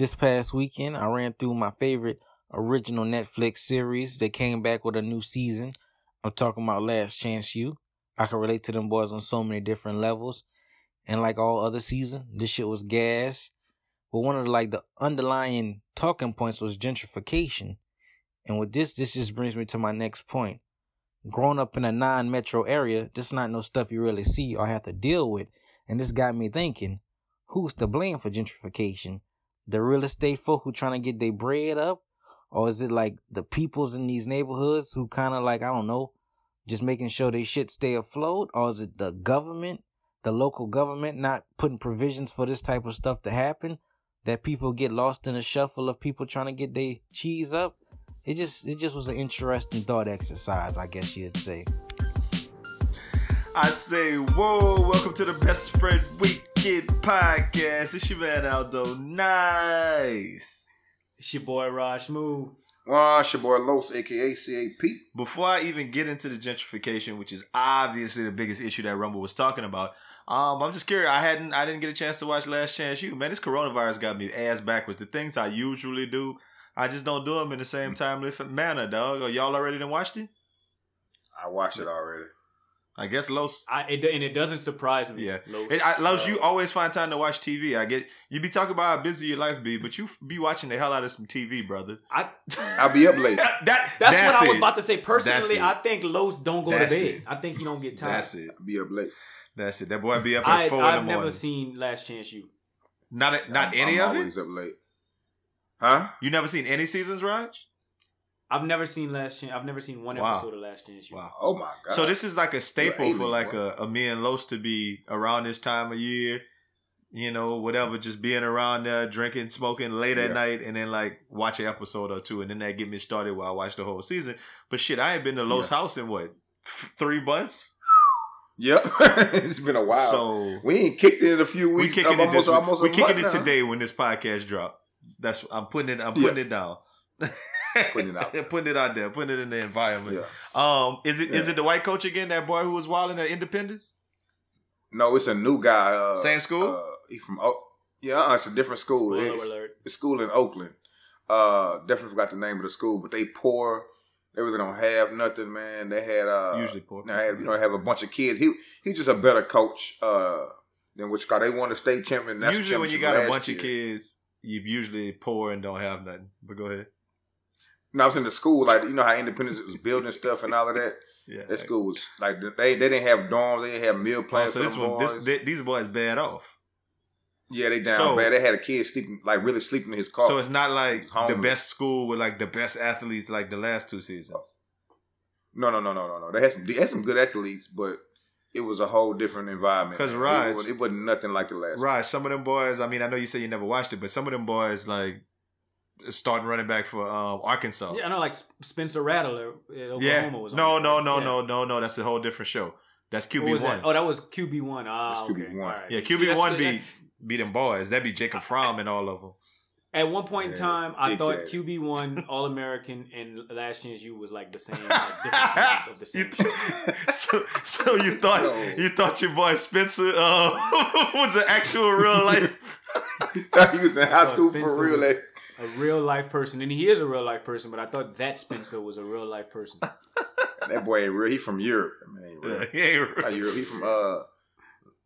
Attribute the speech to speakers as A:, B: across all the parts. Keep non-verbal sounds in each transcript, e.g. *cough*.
A: This past weekend, I ran through my favorite original Netflix series that came back with a new season. I'm talking about Last Chance U. I can relate to them boys on so many different levels. And like all other season, this shit was gas. But one of the like the underlying talking points was gentrification. And with this, this just brings me to my next point. Growing up in a non-metro area, this is not no stuff you really see or have to deal with. And this got me thinking, who's to blame for gentrification? The real estate folk who trying to get their bread up? Or is it like the peoples in these neighborhoods who kind of like, I don't know, just making sure they shit stay afloat? Or is it the government, the local government not putting provisions for this type of stuff to happen? That people get lost in a shuffle of people trying to get their cheese up? It just it just was an interesting thought exercise, I guess you'd say.
B: I say, whoa, welcome to the Best Friend Weekend Podcast. It's your man Aldo Nice.
C: It's your boy Raj Moo.
D: Uh, it's your boy Los, aka CAP.
B: Before I even get into the gentrification, which is obviously the biggest issue that Rumble was talking about, um, I'm just curious. I hadn't, I didn't get a chance to watch Last Chance U. Man, this coronavirus got me ass backwards. The things I usually do, I just don't do them in the same timely manner, dog. Y'all already done watched it?
D: I watched it already.
B: I guess Los.
C: I it, and it doesn't surprise me.
B: Yeah,
C: Los.
B: It, I, Los,
C: Uh,
B: you always find time to watch TV. I get you be talking about how busy your life be, but you be watching the hell out of some TV, brother.
C: I,
D: I'll be up late.
B: that, *laughs* that
C: that's, what I was about to say. Personally. I think Los don't go
B: That's
C: to bed.
B: it.
C: I think you don't get tired.
B: That's it.
D: I'll be up late.
B: That's it. That boy be up at
C: I,
B: four in the morning.
C: I've never seen Last Chance U.
B: not not
D: I'm,
B: any
D: I'm
B: of it.
D: always up late. Huh?
B: You never seen any seasons, Raj?
C: I've never seen Last Chance. I've never seen one
B: Wow.
C: episode of Last Chance U.
B: Wow.
D: Oh my god.
B: So this is like a staple
D: alien,
B: for like
D: boy.
B: a, a me and Los to be around this time of year. You know, whatever, just being around there, drinking, smoking late at night, and then like watch an episode or two, and then that get me started while I watch the whole season. But shit, I ain't been to Los
D: Yeah.
B: house in what three months.
D: Yep. *laughs* it's been a while.
B: So
D: we ain't kicked it in a few
B: we
D: weeks.
B: kicking it
D: almost,
B: this week.
D: almost
B: we kicking it
D: now.
B: today when this podcast drop. That's I'm putting it. I'm
D: Yeah.
B: putting it down. *laughs*
D: Putting it out there. *laughs*
B: putting it out there. Putting it in the environment.
D: Yeah.
B: Um, is it is
D: Yeah.
B: it the white coach again? That boy who was wilding at Independence?
D: No, it's a new guy. Uh,
B: Same school?
D: Uh, he from Oak. Yeah, uh, it's a different school.
C: Spoiler
D: It's,
C: alert.
D: it's school in Oakland. Uh, definitely forgot the name of the school, but they poor. They really don't have nothing, man. They had uh,
B: Usually poor.
D: They had, you know, have a bunch of kids. He he just a better coach uh, than what you call. They won the state champion.
B: usually when you got a bunch
D: year.
B: of kids, you usually poor and don't have nothing. But go ahead.
D: No, I was in the school, like you know how Independence was building stuff and all of that. *laughs*
B: Yeah.
D: That school was like they they didn't have dorms, they didn't have meal
B: Oh,
D: plans
B: so
D: for
B: this one, this,
D: boys.
B: th- these boys bad off.
D: yeah, they down
B: so-
D: bad. They had a kid sleeping, like really sleeping in his car.
B: So it's not like the best school with like the best athletes like the last two seasons.
D: no, no, no, no, no, no. They had some they had some good athletes, but it was a whole different environment. Because
B: Raj-
D: it, was, it wasn't nothing like the last.
B: Right. Some of them boys. I mean, I know you say you never watched it, but some of them boys like starting running back for um, Arkansas.
C: Yeah, I know, like Spencer Rattler at Oklahoma
B: Yeah.
C: was
B: No, no, no,
C: Yeah.
B: no, no, no. That's a whole different show. That's QB one.
C: that? Oh, that was QB one. Ah,
D: That's
C: okay.
D: QB1.
C: All right.
B: Yeah, QB one
C: what-
B: beat beat them boys. That'd be Jacob Fromm and all of them.
C: At one point in time, I thought
D: that.
C: QB one, *laughs* All American, and Last Chance U was like the same, *laughs* like different seasons of the same.
B: Th- *laughs* so, so you thought
D: No.
B: you thought your boy Spencer uh, was an actual real life.
D: thought he was in high
C: Oh,
D: school
C: Spencer
D: for real.
C: was-
D: Like,
C: a real life person, and he is a real life person. But I thought that Spencer was a real life person. *laughs*
D: that boy ain't real. He from Europe. I mean, ain't real. *laughs*
B: he ain't
D: Not
B: real.
D: Europe. He from uh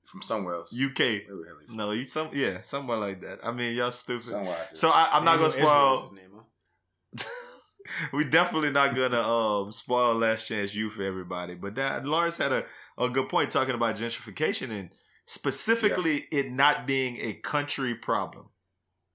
D: from somewhere else.
B: UK.
D: Where the he from?
B: No, you some yeah, somewhere like that. I mean, y'all stupid.
D: Somewhere.
B: So I, I'm not gonna
C: Daniel Ezra is
B: spoil.
C: his name, huh? *laughs*
B: we definitely not gonna um spoil Last Chance U for everybody. But that Lawrence had a, a good point talking about gentrification and specifically it not being a country problem.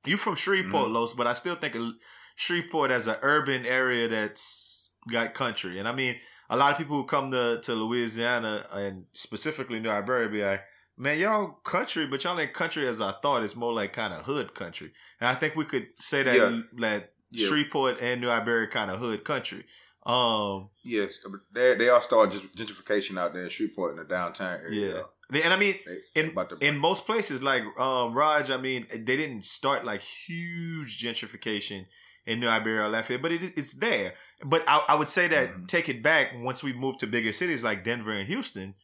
B: You from Shreveport,
D: Mhm.
B: Los, but I still think of Shreveport as an urban area that's got country. And I mean, a lot of people who come to, to Louisiana and specifically New Iberia be like, man, y'all country, but y'all ain't country as I thought. It's more like kind of hood country, and I think we could say that
D: Yeah.
B: that
D: Yeah.
B: Shreveport and New Iberia kind of hood country. Um,
D: Yes, they they are starting gentrification out there in Shreveport in the downtown area.
B: yeah, and I mean, in in most places like um Raj, I mean, they didn't start like huge gentrification in New Iberia Lafayette, but it, it's there. But I, I would say that
D: Mhm.
B: take it back once we move to bigger cities like Denver and Houston,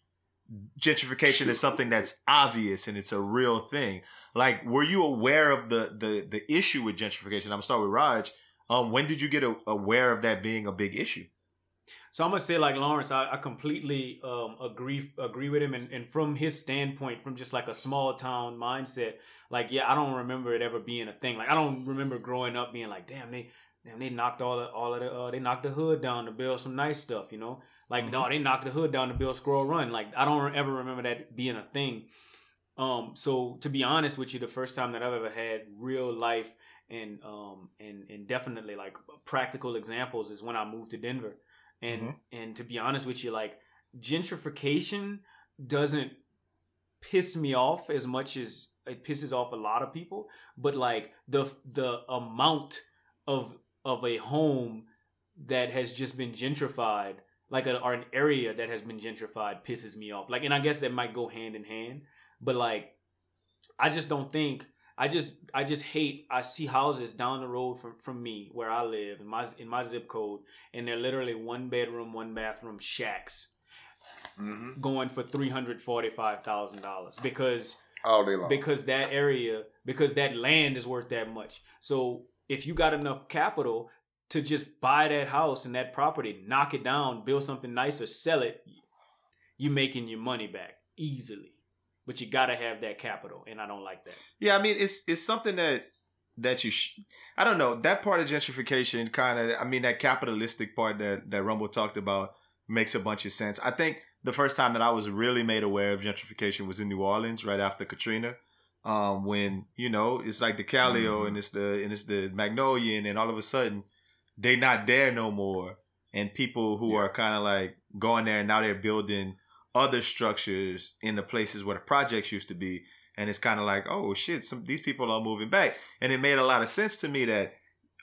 B: gentrification is something that's obvious and it's a real thing. Like, were you aware of the the the issue with gentrification? I'm gonna start with Raj. Um, when did you get a, aware of that being a big issue?
C: So I'm gonna say like Lawrence, I, I completely um, agree agree with him, and, and from his standpoint, from just like a small town mindset, like yeah, I don't remember it ever being a thing. Like I don't remember growing up being like, damn, they damn they knocked all the, all of the uh, they knocked the hood down to build some nice stuff, you know. Like no, they knocked the hood down to build Squirrel Run. Like I don't ever remember that being a thing. Um, so to be honest with you, the first time that I've ever had real life and um and and definitely like practical examples is when I moved to Denver. And
B: Mhm.
C: and to be honest with you, like gentrification doesn't piss me off as much as it pisses off a lot of people. But like the the amount of of a home that has just been gentrified, like a, or an area that has been gentrified, pisses me off. Like, and I guess that might go hand in hand. But like, I just don't think. I just I just hate I see houses down the road from, from me where I live in my in my zip code and they're literally one bedroom, one bathroom shacks
D: hmm
C: going for three hundred forty five thousand dollars because
D: all day long.
C: because that area because that land is worth that much. So if you got enough capital to just buy that house and that property, knock it down, build something nicer, sell it, you're making your money back easily. But you gotta have that capital, and I don't like that.
B: Yeah, I mean, it's it's something that that you. Sh- I don't know that part of gentrification. Kind of, I mean, that capitalistic part that that Rumble talked about makes a bunch of sense. I think the first time that I was really made aware of gentrification was in New Orleans, right after Katrina. Um, when you know it's like the Calliope
D: Mhm.
B: and it's the and it's the Magnolia, and then all of a sudden they're not there no more, and people who
D: Yeah.
B: are kind of like going there and now they're building other structures in the places where the projects used to be. And it's kind of like oh shit some these people are moving back. And it made a lot of sense to me that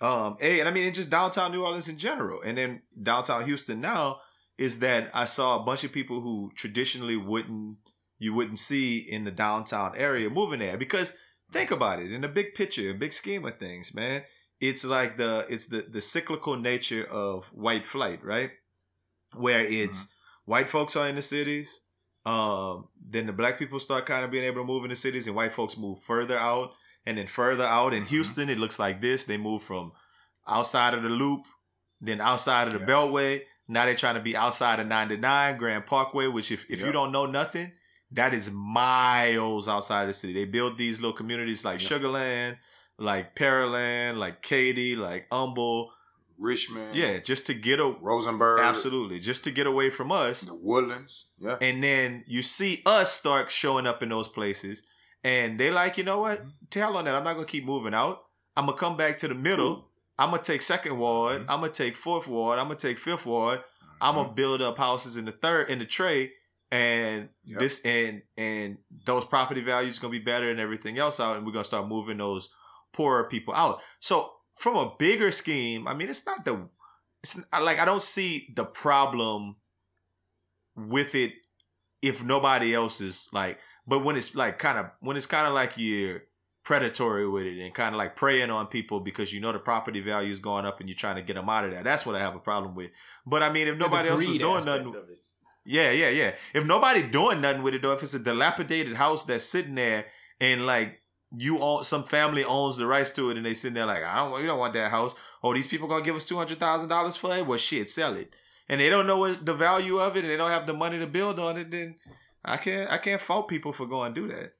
B: um a and i mean it's just downtown new orleans in general and then downtown houston now is that i saw a bunch of people who traditionally wouldn't you wouldn't see in the downtown area moving there. Because think about it in the big picture a big scheme of things man it's like the it's the the cyclical nature of white flight right? Where it's white folks are in the cities um then the black people start kind of being able to move in the cities and white folks move further out and then further out in
D: Mhm.
B: houston it looks like this they move from outside of the loop then outside of the
D: Yeah.
B: beltway now they're trying to be outside of 99 grand parkway which if, if you don't know nothing that is miles outside of the city they build these little communities like
D: Yep.
B: sugarland like pearland like katy like humble
D: Richmond,
B: yeah just to get a
D: Rosenberg,
B: absolutely just to get away from us.
D: The Woodlands, yeah.
B: and then you see us start showing up in those places and they like you know what? Tell on that. I'm not gonna keep moving out. I'm gonna come back to the middle. I'm gonna take second ward.
D: Mhm.
B: i'm gonna take fourth ward. I'm gonna take fifth ward. I'm
D: Mhm.
B: gonna build up houses in the third in the Trey and
D: Yep.
B: this and and those property values gonna be better and everything else out and we're gonna start moving those poorer people out. So from a bigger scheme i mean it's not the it's like i don't see the problem with it if nobody else is like but when it's like kind of when it's kind of like you're predatory with it and kind of like preying on people because you know the property value is going up and you're trying to get them out of that. that's what i have a problem with but i mean if nobody else was doing nothing yeah, yeah, yeah. If nobody doing nothing with it though, if it's a dilapidated house that's sitting there and like you own some family owns the rights to it and they sitting there like, I don't we don't want that house. Oh, these people gonna give us two hundred thousand dollars for it? Well shit, sell it. And they don't know what the value of it and they don't have the money to build on it, then I can't I can't fault people for going do that.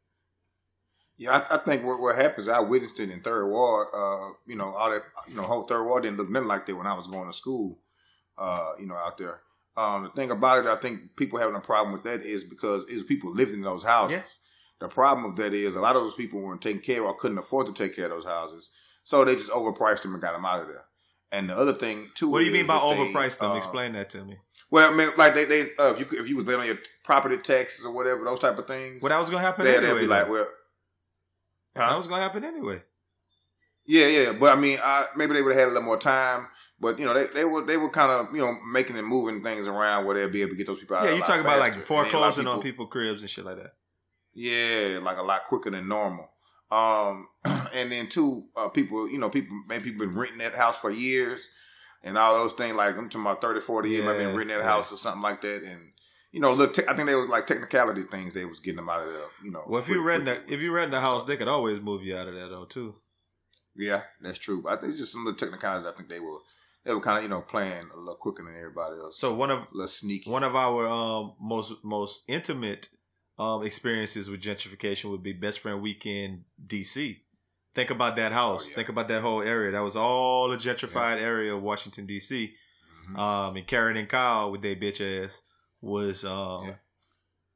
D: Yeah, I, I think what, what happens, I witnessed it in Third Ward. Uh, you know, all that, you know, whole Third Ward didn't look nothing like that when I was going to school. Uh, you know, out there. Um, the thing about it, I think people having a problem with that is because it's people living in those houses.
B: Yeah.
D: The problem with that is a lot of those people weren't taken care of or couldn't afford to take care of those houses, so they just overpriced them and got them out of there. And the other thing too,
B: What do you mean by
D: that they,
B: overpriced them?
D: uh,
B: Explain that to me.
D: Well, I mean, like they, they uh, if you if you was there on your property taxes or whatever, those type of things.
B: Well, that was gonna happen
D: they,
B: anyway.
D: would be like, well,
B: that was gonna happen anyway.
D: yeah, yeah. But I mean, I, maybe they would have had a little more time. But you know, they they were they were kind of you know making and moving things around where they'd be able to get those people out.
B: Yeah, you talking about like
D: faster. And then a lot of
B: foreclosing on people cribs and shit like that.
D: Yeah, like a lot quicker than normal. Um, *clears throat* and then two, uh, people, you know, people, maybe people been renting that house for years and all those things. Like I'm talking about 30, 40 years, maybe been renting that
B: yeah.
D: house or something like that. And you know, look, te- I think they was like technicality things they was getting them out of there. You know,
B: Well, if you rent the, if you rent the house, they could always move you out of there though too.
D: yeah, that's true. But I think it's just some of the technicalities. I think they were they were kind of you know playing a little quicker than everybody else.
B: So one of
D: a little sneaky.
B: one of our um, most most intimate um, experiences with gentrification would be Best Friend Weekend DC. Think about that house.
D: Oh, yeah.
B: Think about that whole area. That was all the gentrified area of Washington D.C.
D: Mhm.
B: Um, and Karen and Kyle with their bitch ass was um,
D: Yeah.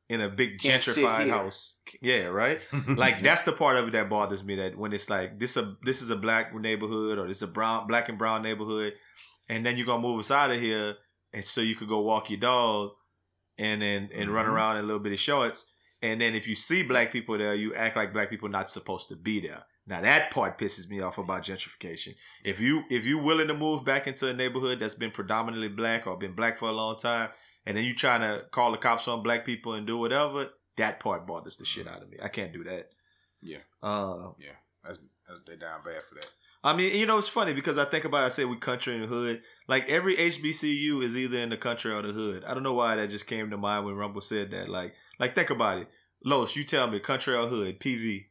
B: in a big
D: Can't
B: gentrified house. Yeah, right. *laughs* Like that's the part of it that bothers me. That when it's like this a this is a black neighborhood or this is a brown black and brown neighborhood, and then you're gonna move us out of here, and so you could go walk your dog, and then and run
D: Mhm.
B: around in a little bit of shorts, and then if you see black people there, you act like black people not supposed to be there. Now that part pisses me off about gentrification. If you if you willing to move back into a neighborhood that's been predominantly black or been black for a long time, and then you trying to call the cops on black people and do whatever, that part bothers the shit out of me. I can't do that.
D: Yeah.
B: Uh,
D: yeah, that's, that's they down bad for that.
B: I mean, you know, it's funny because I think about it, I say we country and hood. Like every HBCU is either in the country or the hood. I don't know why that just came to mind when Rumble said that. Like, like think about it. Los, you tell me, country or hood? PV,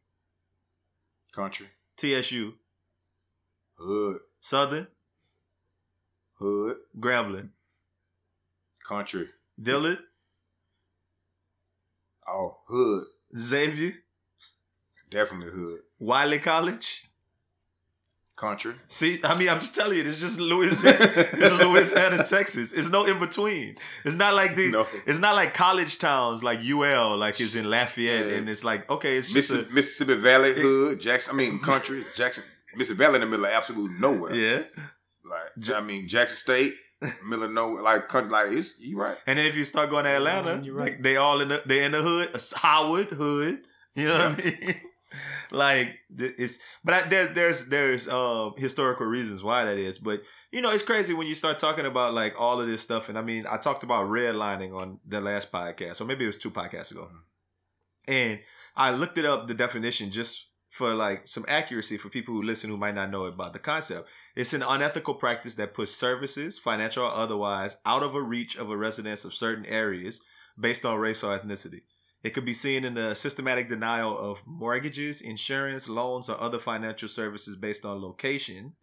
D: Country,
B: TSU,
D: hood,
B: Southern,
D: hood,
B: Grambling,
D: country.
B: Dillard,
D: Oh, hood,
B: Xavier,
D: definitely hood.
B: Wiley College.
D: Country.
B: See, I mean, I'm just telling you, it's just Louisiana, *laughs* it's just Louisiana, Texas. It's no in between. It's not like the,
D: No.
B: it's not like college towns like UL, like it's in Lafayette,
D: Yeah.
B: and it's like okay, it's just a,
D: Mississippi Valley hood, Jackson. I mean, country, Jackson, Mississippi Valley in the middle of absolute nowhere.
B: yeah.
D: Like, I mean, Jackson State, middle of nowhere. Like, country, like it's you right.
B: And then if you start going to Atlanta,
C: you're right.
B: like they all in the they in the hood, Howard hood. You know what I mean? *laughs* like it's, but I, there's there's there's um historical reasons why that is. But you know, it's crazy when you start talking about like all of this stuff. And I mean, I talked about redlining on the last podcast, or maybe it was two podcasts ago. And I looked it up the definition just for like some accuracy for people who listen who might not know about the concept. It's an unethical practice that puts services, financial or otherwise, out of a reach of a residents of certain areas based on race or ethnicity. It could be seen in the systematic denial of mortgages, insurance, loans, or other financial services based on location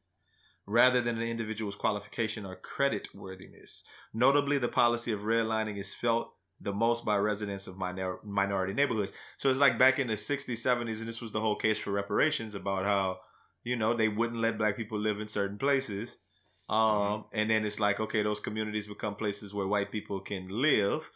B: rather than an individual's qualification or credit worthiness. Notably, the policy of redlining is felt the most by residents of minor- minority neighborhoods. So it's like back in the 60s, 70s, and this was the whole case for reparations about how, you know, they wouldn't let black people live in certain places. Um, and then it's like, okay, those communities become places where white people can live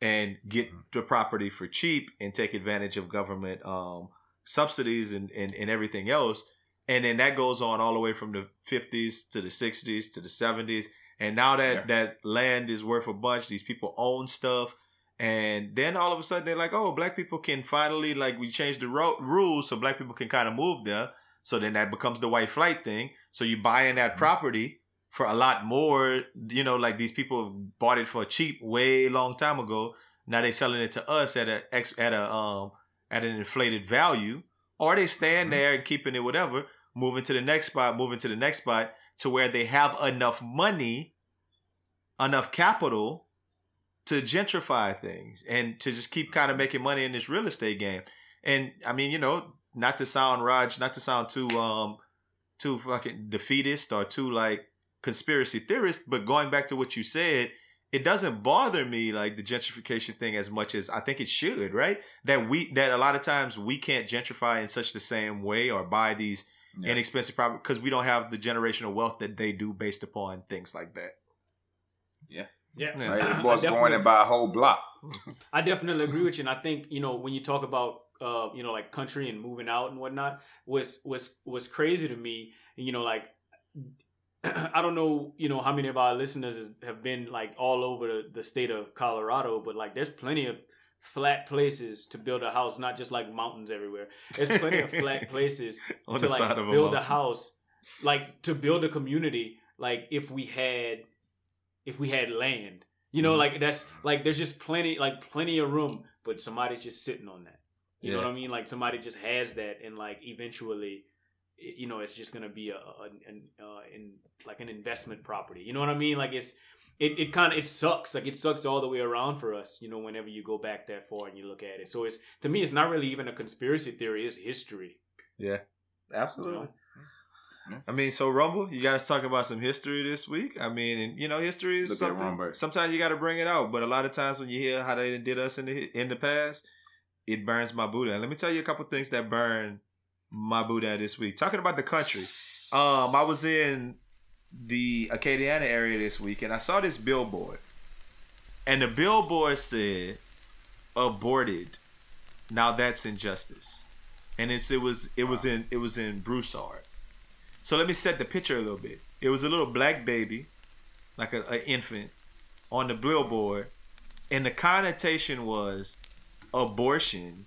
B: and get
D: Mhm.
B: the property for cheap and take advantage of government um, subsidies and, and, and everything else. And then that goes on all the way from the 50s to the 60s to the 70s. And now that
D: Yeah.
B: that land is worth a bunch, these people own stuff. And then all of a sudden they're like, oh, black people can finally, like, we changed the ro- rules so black people can kind of move there. So then that becomes the white flight thing. So you buy in that
D: Mhm.
B: property for a lot more. You know, like these people bought it for cheap way long time ago. Now they selling it to us at a at a um at an inflated value, or they stand
D: Mhm.
B: there and keeping it whatever, moving to the next spot, moving to the next spot to where they have enough money, enough capital to gentrify things and to just keep kind of making money in this real estate game. And I mean, you know, not to sound Raj, not to sound too um too fucking defeatist or too like conspiracy theorist, but going back to what you said, it doesn't bother me like the gentrification thing as much as I think it should, right? That we that a lot of times we can't gentrify in such the same way or buy these
D: Yeah.
B: inexpensive property because we don't have the generational wealth that they do based upon things like that.
C: Yeah.
B: Yeah.
D: Like,
C: I
D: the boys
C: definitely-
D: going and buy a whole block.
C: I definitely agree with you, and I think you know when you talk about uh, you know like country and moving out and whatnot, was was was crazy to me. You know, like *clears throat* I don't know, you know, how many of our listeners is, have been like all over the, the state of Colorado, but like there's plenty of flat places to build a house, not just like mountains everywhere. There's plenty of *laughs* flat places to like
B: of a
C: build a house, like to build a community. Like if we had, if we had land, you know,
B: Mhm.
C: like that's like there's just plenty, like plenty of room, but somebody's just sitting on that. You know what I mean? Like somebody just has that, and like eventually, you know, it's just gonna be a, a an uh, in like an investment property. You know what I mean? Like it's it, it kind of it sucks. Like it sucks all the way around for us. You know, whenever you go back that far and you look at it. So it's to me, it's not really even a conspiracy theory. It's history.
B: Yeah,
C: you
B: absolutely.
C: know?
B: I mean, so Rumble, you guys talk about some history this week. I mean, and you know, history is
D: Look
B: something. Sometimes you got to bring it out, but a lot of times when you hear how they did us in the in the past, it burns my Buddha. And let me tell you a couple things that burn my Buddha this week. Talking about the country, um, I was in the Acadiana area this week, and I saw this billboard, and the billboard said, "Aborted." Now that's injustice, and it's it was it was in it was in Broussard. So let me set the picture a little bit. It was a little black baby, like a, an infant, on the billboard, and the connotation was abortion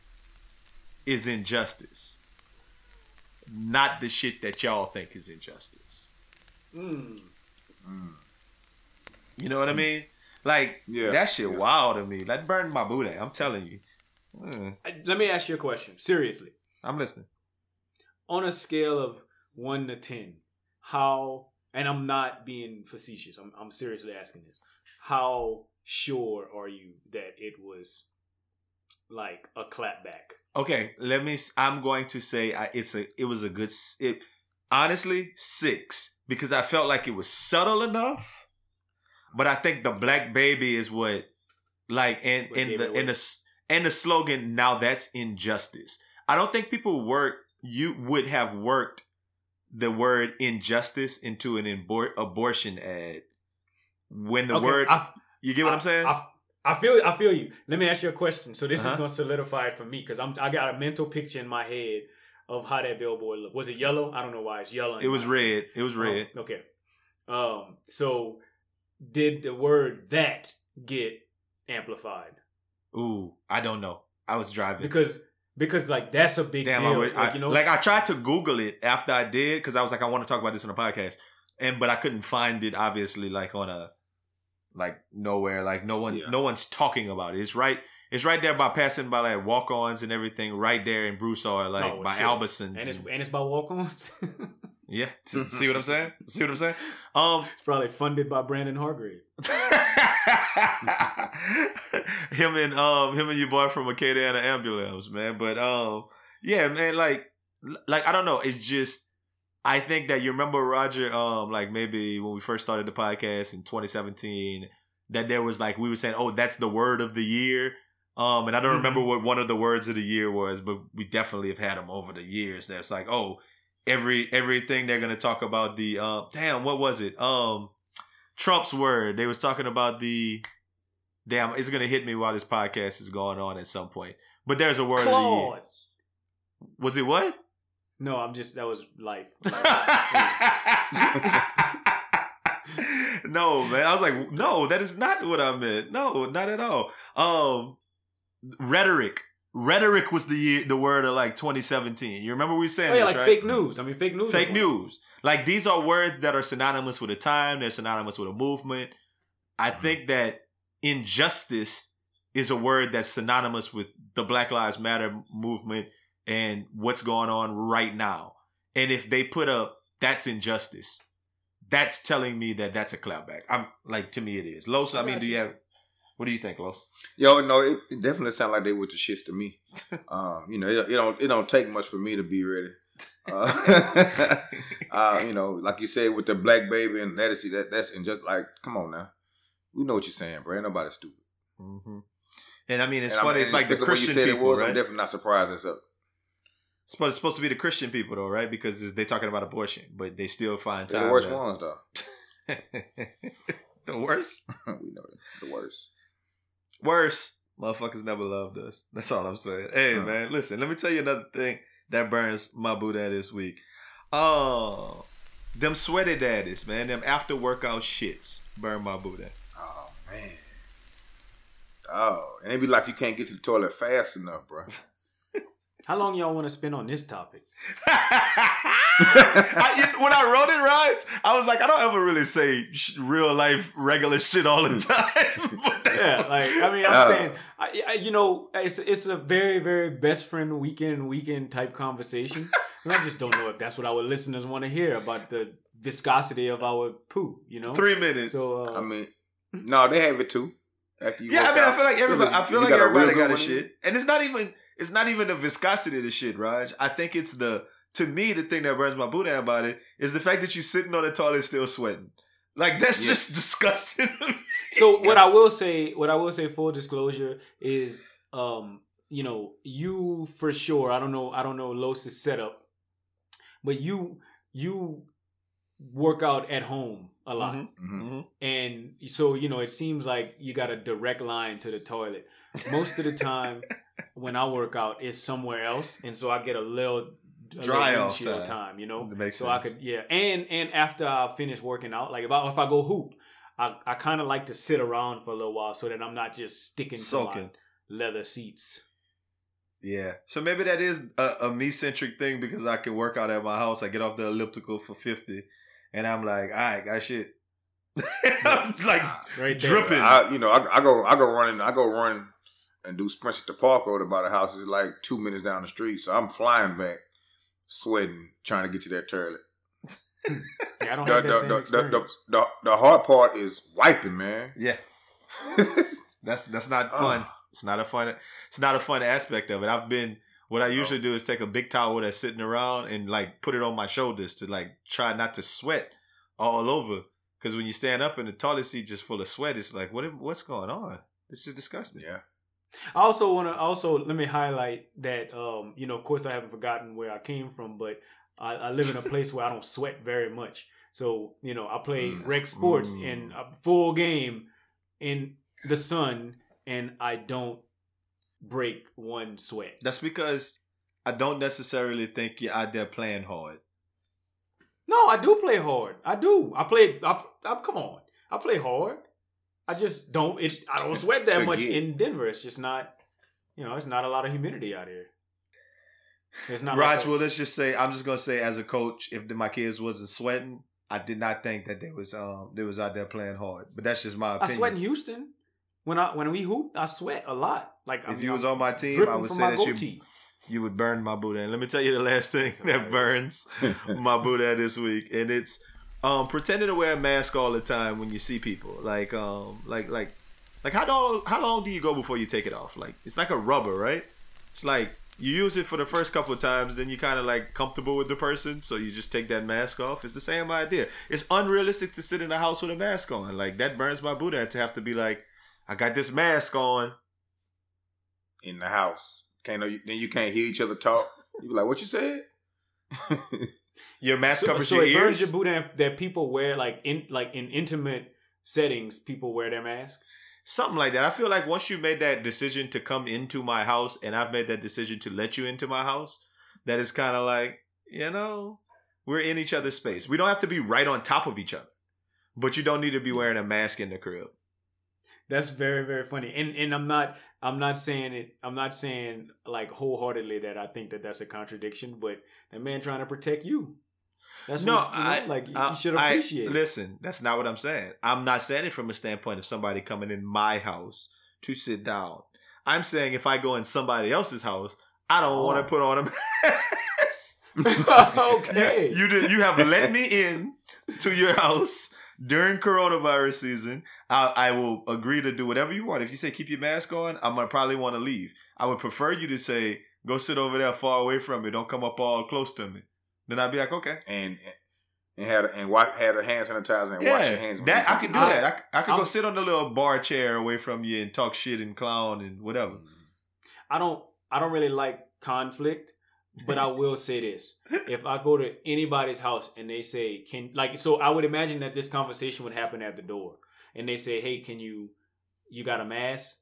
B: is injustice, not the shit that y'all think is injustice.
C: Mm.
B: You know what I mean? Like
D: Yeah,
B: that shit
D: yeah.
B: wild to me. That burned my booty. I'm telling you. Mm,
C: Let me ask you a question. Seriously,
B: I'm listening.
C: on a scale of one to ten, how? And I'm not being facetious. I'm I'm seriously asking this. How sure are you that it was like a clapback?
B: Okay, let me. I'm going to say I, it's a. It was a good. It honestly six because I felt like it was subtle enough, but I think the black baby is what, like, and
C: What
B: and the and the and the slogan. Now that's injustice. I don't think people work. You would have worked the word injustice into an abor- abortion ad when the
C: Okay,
B: word.
C: I,
B: you get what I, am saying?
C: I, I feel I feel you. Let me ask you a question. So this is
B: Uh-huh.
C: gonna solidify it for me because I'm I got a mental picture in my head of how that billboard looked. Was it yellow? I don't know why it's yellow.
B: it was red. It was
C: Oh,
B: red.
C: okay. Um. So did the word that get amplified?
B: Ooh, I don't know. I was driving.
C: Because because like that's a big
B: Damn, I,
C: deal.
B: would-
C: like
B: I-
C: you know,
B: like I tried to Google it after I did because I was like, I want to talk about this on the podcast, and but I couldn't find it. Obviously, like on a like nowhere, like no one,
D: Yeah.
B: no one's talking about it. It's right, it's right there by passing by like walk-ons and everything, right there in Broussard, like
C: Oh,
B: by
C: sure.
B: Albertsons.
C: and it's
B: and-
C: and it's by walk-ons. *laughs*
B: yeah, see what I'm saying? See what I'm saying? Um,
C: it's probably funded by Brandon Hargrave. *laughs*
B: him and um him and your boy from Acadiana Ambulance, man. But um yeah, man, like like I don't know. It's just I think that you remember Roger, um, like maybe when we first started the podcast in 2017, that there was like we were saying, oh, that's the word of the year. Um, and I don't
C: Mhm.
B: remember what one of the words of the year was, but we definitely have had them over the years. That's like, oh, every everything they're gonna talk about the um, damn, what was it? Um, Trump's word. They was talking about the damn. It's gonna hit me while this podcast is going on at some point. But there's a word of the year. Was it what?
C: No, I'm just that was life. *laughs*
B: no, man. I was like, no, that is not what I meant. No, not at all. Um, rhetoric. Rhetoric was the the word of like 2017. You remember we saying
C: Oh yeah,
B: this,
C: like
B: right?
C: fake news. I mean, fake news.
B: Fake news. Like these are words that are synonymous with a time. They're synonymous with a movement. I
C: Mm-hmm.
B: think that injustice is a word that's synonymous with the Black Lives Matter movement and what's going on right now. And if they put up that's injustice, that's telling me that that's a clapback. I'm like to me it is. Los, I
C: I
B: mean,
C: got
B: do
C: you.
B: you have? What do you think, Los?
D: Yo, no, it, it definitely sounds like they went to shits to me. *laughs* Um, you know, it, it don't it don't take much for me to be ready. *laughs* Uh, *laughs* uh, you know, like you said with the black baby and that is that that's and just like, come on now, we know what you're saying, bro. Ain't nobody stupid.
B: Mm-hmm. And I mean, it's
D: And I'm-
B: funny. It's like the
D: especially when
B: Christian
D: you said
B: people,
D: it was,
B: right?
D: I'm definitely not surprised. It's up.
B: It's supposed, it's supposed to be the Christian people, though, right? Because they're talking about abortion, but they still find
D: They're
B: time.
D: the worst
B: to-
D: ones, though. *laughs*
B: the worst? *laughs*
D: we know them. The worst.
B: Worst. Motherfuckers never loved us. That's all I'm saying. Hey,
D: Huh.
B: man, listen, let me tell you another thing that burns my Buddha this week. Oh, Them sweaty daddies, man. Them after workout shits. Burn my booty.
D: Oh man. Oh, and it be like you can't get to the toilet fast enough, bro. *laughs*
C: How long y'all want to spend on this topic? *laughs*
B: I, when I wrote it, right, I was like, I don't ever really say sh- real life regular shit all the time. *laughs*
C: Yeah, like I mean, I'm
D: Oh. *laughs*
C: saying, I, I, you know, it's it's a very very best friend weekend weekend type conversation. And I just don't know if that's what our listeners want to hear about the viscosity of our poo. You know,
B: three minutes.
C: So uh,
D: I mean, no, they have it too. After you
B: yeah, I
D: work
B: mean, I feel like everybody. I feel
D: You
B: like
D: got a
B: everybody got a shit, and it's not even. It's not even the viscosity of the shit, Raj. I think it's the. To me, the thing that burns my boot out about it is the fact that you're sitting on the toilet still sweating. Like that's
D: Yes.
B: just *laughs* disgusting.
C: So what I will say, what I will say, full disclosure is, um, you know, you for sure. I don't know. I don't know Los's setup, but you you work out at home a lot,
B: Mhm.
D: Mhm.
B: Mhm.
C: and so you know it seems like you got a direct line to the toilet. Most of the time, *laughs* when I work out, it's somewhere else, and so I get a little a
B: Dry
C: little
B: off time.
C: time. You know,
B: That makes
C: so I could yeah, and and after I finish working out, like if I if I go hoop, I I kind of like to sit around for a little while so that I'm not just sticking to
B: Soaking.
C: my leather seats.
B: Yeah. So maybe that is a, a me centric thing because I can work out at my house. I get off the elliptical for 50 and I'm like, all right, got shit. *laughs* I'm like
C: Right there.
B: dripping.
D: I, you know, I, I go, I go running, I go run and do sprints at the park road about the house. It's like two minutes down the street, so I'm flying back, sweating, trying to get to that toilet.
C: Yeah, I don't
D: The,
C: have
D: the,
C: that same
D: the, the,
C: experience.
D: the, the, the hard part is wiping, man.
B: yeah. *laughs* That's that's not fun. It's not a fun it's not a fun aspect of it. I've been what I usually do is take a big towel that's sitting around and like put it on my shoulders to like try not to sweat all over. Because when you stand up in the toilet seat just full of sweat, it's like what what's going on? This is disgusting.
D: yeah.
C: I also want to also let me highlight that um you know of course I haven't forgotten where I came from, but I, I live in a place where I don't sweat very much. So you know I play
D: Mm.
C: rec sports
B: Mm.
C: in a full game in the sun, and I don't break one sweat.
B: That's because I don't necessarily think you're out there playing hard.
C: No, I do play hard. I do. I play. I, I come on. I play hard. I just don't. It's I don't sweat *laughs* that much
D: get.
C: in Denver. It's just not. You know, it's not a lot of humidity out here. It's not.
B: Raj,
C: like
B: well, let's just say I'm just gonna say as a coach, if my kids wasn't sweating, I did not think that they was um they was out there playing hard. But that's just my opinion.
C: I sweat in Houston. When I when we hoop, I sweat a lot. Like
B: If you was on my team, I would say
C: my
B: that you-
C: goatee.
B: you would burn my Buddha. And let me tell you the last thing *laughs* that burns my Buddha this week, and it's um pretending to wear a mask all the time when you see people. Like um like like like how long how long do you go before you take it off? Like it's like a rubber, right? It's like you use it for the first couple of times, then you kind of like comfortable with the person, so you just take that mask off. It's the same idea. It's unrealistic to sit in a house with a mask on. Like that burns my Buddha to have to be like, I got this mask on.
D: in the house. Can't know, then you can't hear each other talk. You be like, "What you said?" *laughs*
B: Your mask
C: So,
B: covers
C: so
B: your
C: it
B: ears.
C: burns your boot that, that people wear like in like in intimate settings. People wear their mask.
B: Something like that. I feel like once you made that decision to come into my house and I've made that decision to let you into my house, that is kind of like, you know, we're in each other's space. We don't have to be right on top of each other, but you don't need to be wearing a mask in the crib.
C: That's very very funny. And and I'm not I'm not saying it. I'm not saying like wholeheartedly that I think that that's a contradiction. But that man trying to protect you. That's
B: no,
C: what, you know,
B: I
C: like you,
B: I-
C: should
B: I-
C: appreciate it.
B: Listen, that's not what I'm saying. I'm not saying it from a standpoint of somebody coming in my house to sit down. I'm saying if I go in somebody else's house, I don't want
C: Oh.
B: to put on a mask. *laughs*
C: okay. *laughs*
B: You did. You have let me in to your house during coronavirus season. I, I will agree to do whatever you want. If you say keep your mask on, I'm gonna probably want to leave. I would prefer you to say go sit over there far away from me. Don't come up all close to me. Then I'd be like, okay,
D: and and had and wipe, had a hand sanitizer and wash your hands. when
B: that
D: you
B: I could do
C: I-
B: that. I, c- I could go
C: I'm-
B: sit on the little bar chair away from you and talk shit and clown and whatever. Mm-hmm.
C: I don't I don't really like conflict, but I will say this. If I go to anybody's house and they say, Can like so I would imagine that this conversation would happen at the door. And they say, Hey, can you you got a mask?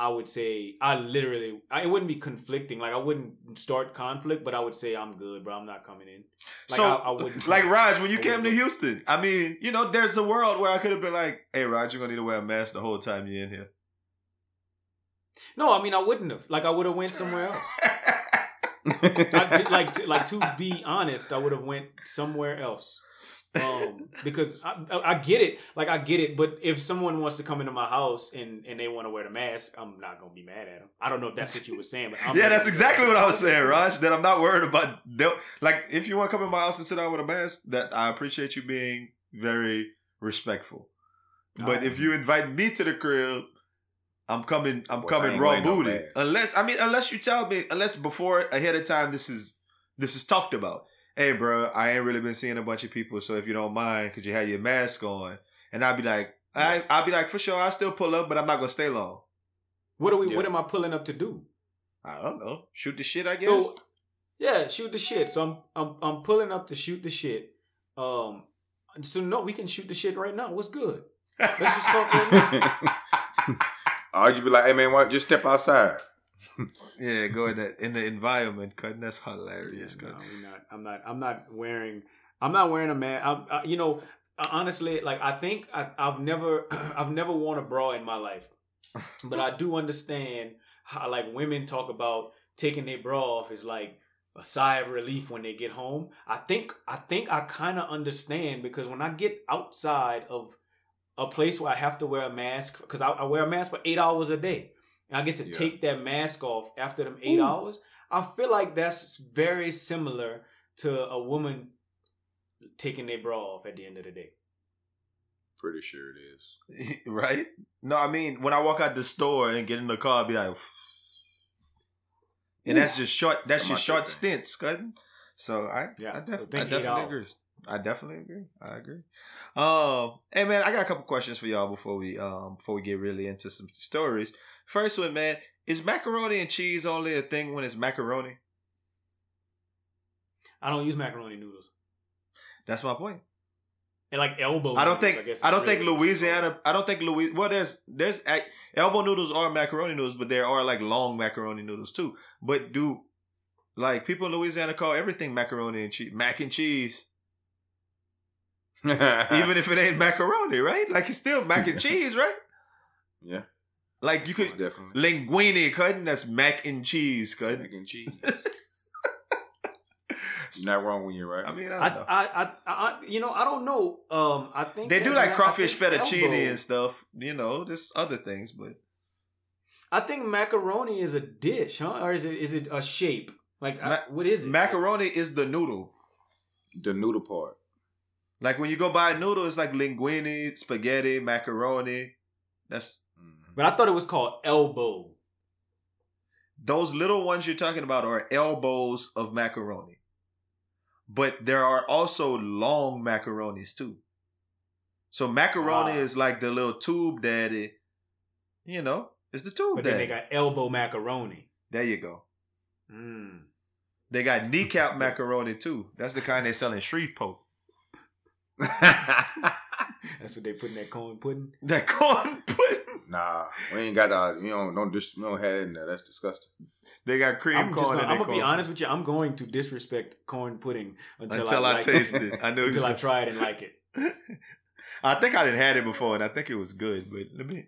C: I would say I literally I, it wouldn't be conflicting. Like I wouldn't start conflict, but I would say I'm good, bro. I'm not coming in. Like,
B: so,
C: I, I wouldn't *laughs*
B: like Raj, when you
C: I
B: came to. Houston, I mean, you know, there's a world where I could have been like, "Hey, Raj, you're gonna need to wear a mask the whole time you're in here."
C: No, I mean I wouldn't have. Like I would have went somewhere else. *laughs* I, to- like to, like to be honest, I would have went somewhere else. Um, because I, I get it, like I get it, but if someone wants to come into my house and and they want to wear the mask, I'm not gonna be mad at them. I don't know if that's what you were saying, but I'm
B: yeah, that's exactly what I was saying, Raj. That I'm not worried about. Like, if you want to come in my house and sit down with a mask, that I appreciate you being very respectful. But if you invite me to the crib, I'm coming. I'm
D: Course,
B: coming raw
D: wearing no
B: booty. unless I mean, unless you tell me, unless before ahead of time, this is this is talked about. Hey, bro, I ain't really been seeing a bunch of people, so if you don't mind, could you have your mask on? And I'd be like, I, I'd be like, for sure, I'll still pull up, but I'm not gonna stay long.
C: What are we?
D: Yeah.
C: What am I pulling up to do?
B: I don't know. Shoot the shit, I guess.
C: So yeah, shoot the shit. So I'm I'm I'm pulling up to shoot the shit. Um, so no, we can shoot the shit right now. What's good? Let's just talk right now. *laughs*
D: Or you be like, hey man, why just step outside? *laughs*
B: Yeah, go in that in the environment, cutting that's hilarious.
C: No,
B: Cause
C: we not. I'm not. I'm not wearing. I'm not wearing a man. I, I, you know, uh, honestly, like I think I, I've never, *clears throat* I've never worn a bra in my life, but I do understand how like women talk about taking their bra off is like a sigh of relief when they get home. I think, I think I kind of understand because when I get outside of a place where I have to wear a mask, because I, I wear a mask for eight hours a day, and I get to
D: Yeah.
C: take that mask off after them eight hours. I feel like that's very similar to a woman taking their bra off at the end of the day.
D: Pretty sure it is. *laughs*
B: right? No, I mean when I walk out the store and get in the car, I'll be like, and that's just short. That's
D: Come
B: just short
D: there.
B: stints, cut. So I,
C: Yeah,
B: I,
C: so
B: def-
C: think
B: I definitely agree. I definitely agree. I agree. Um, hey man, I got a couple questions for y'all before we um before we get really into some stories. First one, man, is macaroni and cheese only a thing when it's macaroni?
C: I don't use macaroni noodles.
B: That's my point.
C: And like elbow.
B: I don't
C: noodles,
B: think
C: guess
B: I, don't think
C: really-
B: Louisiana. I don't think Louis. Well, there's there's elbow noodles are macaroni noodles, but there are like long macaroni noodles too. But do like people in Louisiana call everything macaroni and cheese, mac and cheese, even if it ain't macaroni, right? Like it's still mac and cheese, right?
D: yeah,
B: Like you could
D: definitely
B: linguine, cutting that's mac and cheese, cut.
D: mac and cheese. *laughs* You're not wrong when you're right.
B: I mean, I
C: I,
B: don't know.
C: I, I, I, you know, I don't know. Um, I think
B: they do like crawfish
C: think
B: fettuccine
C: elbow-
B: and stuff. You know, there's other things, but
C: I think macaroni is a dish, huh? Or is it is it a shape? Like I- what is it?
B: macaroni is the noodle.
D: the noodle part.
B: Like when you go buy a noodle, it's like linguine, spaghetti, macaroni. That's
D: Mhm.
C: But I thought it was called elbow.
B: those little ones you're talking about are elbows of macaroni. But there are also long macaronis too. So macaroni
C: Ah.
B: is like the little tube daddy. You know, it's the tube
C: But then
B: daddy.
C: they got elbow macaroni.
B: there you go.
C: Mm.
B: They got kneecap *laughs* macaroni too. That's the kind they sell in Shreveport. *laughs*
C: That's what they put in that corn pudding.
B: That corn pudding.
D: nah, we ain't got that. You know, don't dis- we don't have it in there. That's disgusting.
B: They got cream
C: I'm, just
B: corn
C: gonna,
B: in
C: I'm gonna be honest with you. I'm going to disrespect corn pudding until,
B: Until I
C: like
B: taste it. I know *laughs*
C: until I try it *laughs* and like it.
B: I think I didn't had it before, and I think it was good. But let me.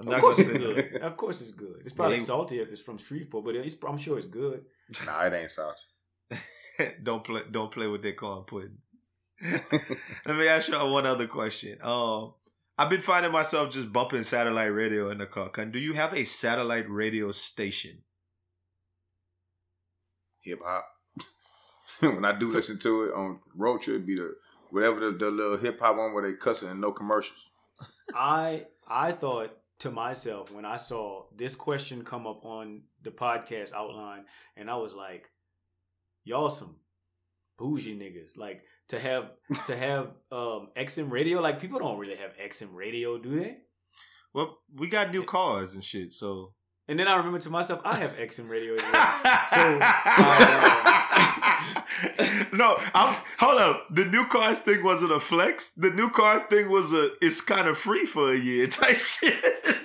B: I'm
C: Of course it's good. Of course it's good. It's probably
B: Yeah.
C: salty if it's from Shreveport, but it's, I'm sure it's good.
D: Nah, it ain't salty.
B: don't play. Don't play with that corn pudding. Let me ask y'all one other question. Um, I've been finding myself just bumping satellite radio in the car. Can- Do you have a satellite radio station?
D: Hip hop. *laughs* when I do listen to it on road trip, be the whatever the, the little hip hop one where they cussing and no commercials.
C: I I thought to myself when I saw this question come up on the podcast outline, and I was like, "Y'all some bougie niggas." Like to have to have um XM radio. Like people don't really have XM radio, do they?
B: Well, we got new cars and shit, so
C: And then I remember to myself, I have XM radio as well. So, *laughs*
B: no, I'm, hold up. The new cars thing wasn't a flex. The new car thing was a. It's kind of free for a year type *laughs* shit.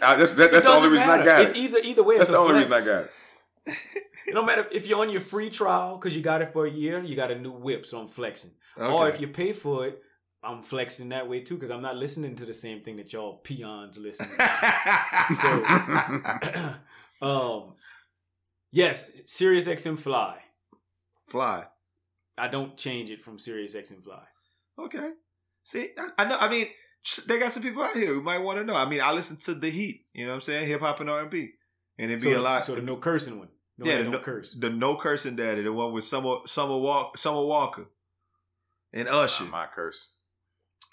D: Uh, that's that, that's the only reason I got it.
C: Either either way,
D: That's
C: it's
D: the
C: a
D: only
C: flex.
D: reason I got it. *laughs* *laughs*
C: It don't matter if you're on your free trial because you got it for a year, you got a new whip, so I'm flexing. Or if you pay for it, I'm flexing that way too because I'm not listening to the same thing that y'all peons listen. to. *laughs* *clears throat* um, yes, Sirius XM Fly.
B: Fly.
C: I don't change it from Sirius XM Fly.
B: Okay. See, I, I know. I mean, they got some people out here who might want to know. I mean, I listen to the Heat. You know what I'm saying? Hip hop and R and B, and it'd be
C: so,
B: a lot.
C: So the no cursing one. No,
B: Yeah,
C: yeah,
B: the
C: no,
B: no-
C: curse.
B: the no cursing daddy, the one with Summer Summer Walk Summer Walker, and Usher.
D: Not my curse.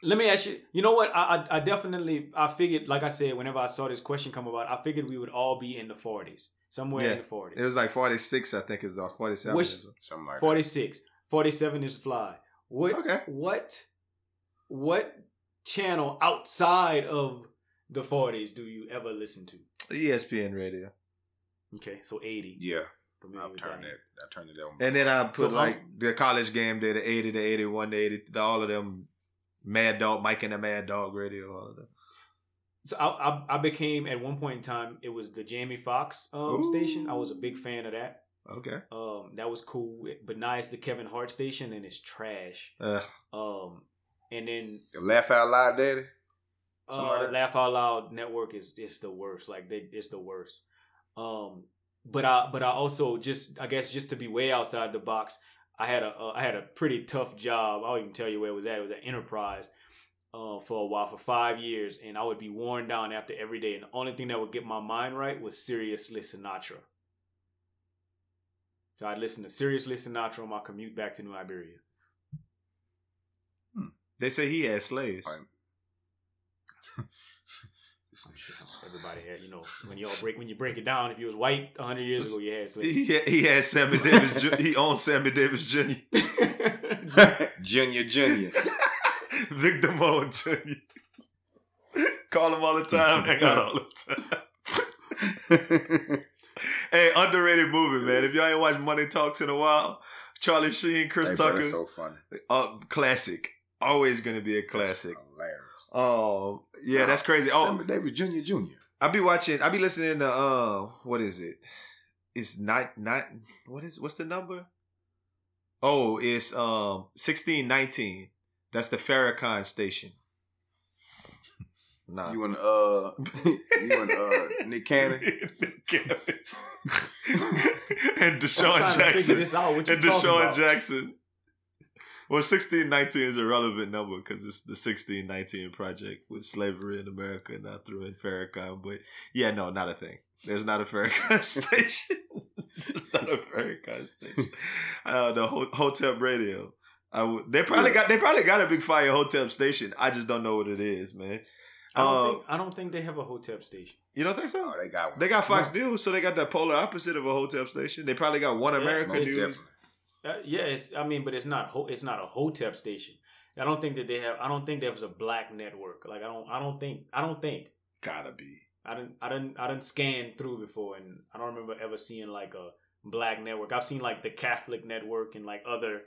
C: Let me ask you. You know what? I, I I definitely I figured, like I said, whenever I saw this question come about, I figured we would all be in the 40s, somewhere
B: Yeah.
C: in the 40s.
B: It was like 46, I think, is or 47.
C: Which-
B: is-
D: Something like
C: 46. 47 is fly. What
B: Okay.
C: what what channel outside of the 40s do you ever listen to?
B: ESPN radio.
C: Okay, so 80.
D: Yeah,
C: Familiar
D: I've turned
C: that.
D: that. I turned it down.
B: And then I put
C: So,
B: like the college game day, the 80, the 81, the 80, the, all of them Mad Dog, Mike and the Mad Dog radio, all of them.
C: So I, I I became at one point in time it was the Jamie Foxx um, station. I was a big fan of that.
B: Okay.
C: Um, that was cool. But now it's the Kevin Hart station and it's trash.
B: Uh,
C: Um, and then
D: The laugh out loud, daddy. Something
C: uh. Laugh Out Loud Network is is the worst. Like they, it's the worst. Um, but I but I also just I guess just to be way outside the box, I had a uh, I had a pretty tough job. I'll even tell you where it was at. It was at Enterprise. Uh, for a while, for five years, and I would be worn down after every day. And the only thing that would get my mind right was Siriusly Sinatra. So I'd listen to Siriusly Sinatra on my commute back to New Iberia.
B: they say he had slaves.
D: Right. *laughs*
C: I'm sure everybody had, you know, when y'all break when you break it down, if you was white hundred years ago, you had slaves.
B: He had, he had Sammy Davis. Ju- he owned Sammy Davis Jr. *laughs*
D: junior, junior. *laughs*
B: Victor Moe Jr. Call him all the time. Hang out all the time. *laughs* Hey, underrated movie, man. If y'all ain't watched Money Talks in a while, Charlie Sheen, Chris
D: Hey,
B: Tucker,
D: that's so funny.
B: uh, classic. Always gonna be a classic.
D: That's hilarious.
B: Oh, yeah, that's crazy. Oh,
D: Sammy Davis Junior, Junior.
B: I be watching. I'll be listening to. Uh, what is it? It's not not. What is? What's the number? Oh, it's um sixteen nineteen. That's the Farrakhan station. Nah.
D: You and uh, you and uh, Nick Cannon. *laughs* *laughs*
B: and
C: I'm
B: DeSean
C: trying to figure
B: Jackson.
C: this out. What you
B: And
C: talking
B: DeSean
C: about?
B: Jackson. Well, sixteen nineteen is a relevant number because it's the sixteen nineteen project with slavery in America, not through in Farrakhan. But yeah, no, not a thing. There's not a Farrakhan *laughs* station. There's not a Farrakhan station. Uh, the Ho- Hotep Radio. I would, they probably
D: Yeah.
B: got they probably got a big fire Hotep station. I just don't know what it is, man.
C: I don't,
B: Uh,
C: think, I don't think they have a Hotep station.
B: You don't think so?
D: Oh, they got one.
B: They got Fox News, so they got the polar opposite of a Hotep station. They probably got One
C: Yeah,
B: America News.
D: definitely.
C: Uh, yeah, it's, I mean, but it's not ho- it's not a Hotep station. I don't think that they have. I don't think there was a black network. Like I don't. I don't think. I don't think.
B: Gotta be.
C: I didn't. I didn't. I didn't scan through before, and I don't remember ever seeing like a black network. I've seen like the Catholic network and like other,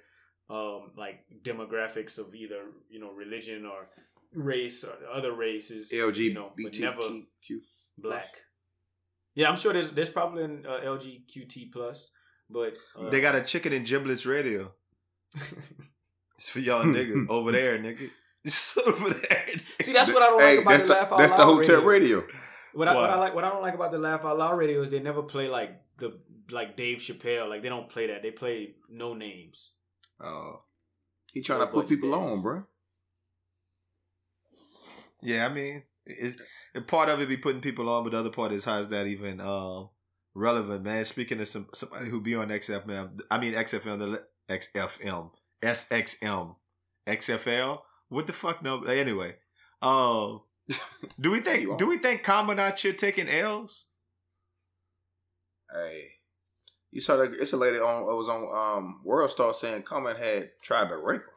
C: um, like demographics of either you know religion or race or other races. you know, but never
D: LGBTQ.
C: black. Yeah, I'm sure there's there's probably an uh, LGQT plus, but uh,
B: They got a chicken and giblets radio. *laughs* It's for y'all niggas *laughs* over there, nigga. It's *laughs* over there. nigga.
C: See, that's what I don't
D: Hey,
C: like about
D: that's
C: the,
D: the,
C: Laugh Out radio.
D: that's the
C: Loud
D: Hotel
C: radio.
D: Radio.
C: What I, what I like, what I don't like about the Laugh Out Loud radio is they never play like the like Dave Chappelle. Like they don't play that. They play no names.
B: Oh.
D: He trying to put people
C: days.
D: on, bro.
B: Yeah, I mean, it's and part of it be putting people on, but the other part is how is that even uh, relevant, man? Speaking of some somebody who be on XFM, I mean XFM, the XFM, SXM, XFL. What the fuck? No, anyway. Uh, *laughs* do we think do we think out here taking L's?
D: Hey, you saw that? It's a lady on. It was on um, World Star saying Common had tried to rape her.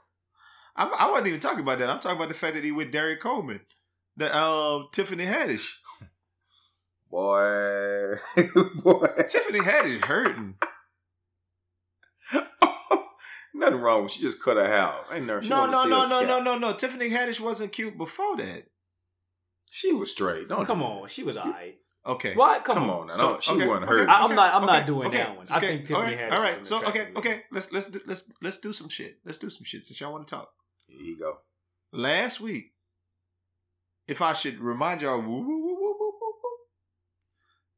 B: I'm, I wasn't even talking about that. I'm talking about the fact that he with Derek Coleman, the um Tiffany Haddish.
D: Boy, *laughs* boy.
B: Tiffany Haddish hurting. *laughs*
D: Nothing wrong. with She just cut her hair. out. Ain't never. She
B: No, no, no, no, no, no, no. Tiffany Haddish wasn't cute before that.
D: She was straight. Don't
C: Come on, she was alright.
B: Okay.
C: What? Come,
D: Come
C: on.
D: on now.
B: So,
D: No, she
B: okay,
D: wasn't hurt.
C: I- I'm not- I'm not doing
B: okay,
C: that one. I think Tiffany
B: all right,
C: Haddish
B: All
C: is
B: right.
C: an
B: So okay,
C: attractive
B: okay. Let's let's do let's let's do some shit. Let's do some shit since y'all want to talk.
D: Here you go.
B: Last week, if I should remind y'all, woo, woo,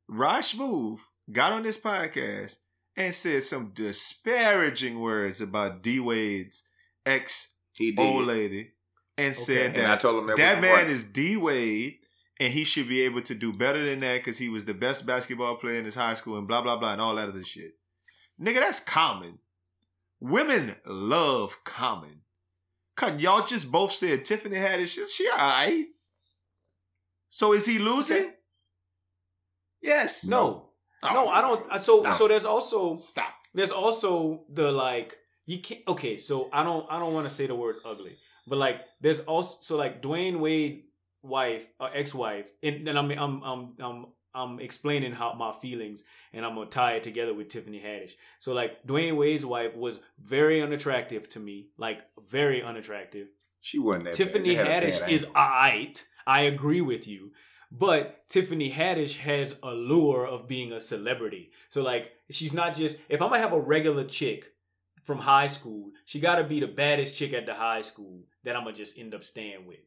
B: woo, Raj Smooth got on this podcast and said some disparaging words about D Wade's ex
D: He did.
B: old lady, and said
D: and I
B: that
D: told him that,
B: that man
D: right.
B: is D Wade, and he should be able to do better than that because he was the best basketball player in his high school and blah blah blah and all that other shit. Nigga, that's common. Women love common. Cause y'all just both said Tiffany Haddish. She, she alright. So is he losing? Yes.
C: No,
B: Oh,
C: no, I don't. Uh, so,
B: Stop.
C: so there's also
B: Stop.
C: there's also the like you can't. Okay, so I don't I don't want to say the word ugly, but like there's also so like Dwyane Wade wife or ex-wife, and then I'm I'm I'm I'm I'm explaining how my feelings, and I'm gonna tie it together with Tiffany Haddish. So like Dwyane Wade's wife was very unattractive to me, like very unattractive.
D: She wasn't that
C: Tiffany
D: bad. She had a
C: Haddish is alright. I agree with you. But Tiffany Haddish has a lure of being a celebrity. So like she's not just if I'm gonna have a regular chick from high school, she gotta be the baddest chick at the high school that I'm gonna just end up staying with.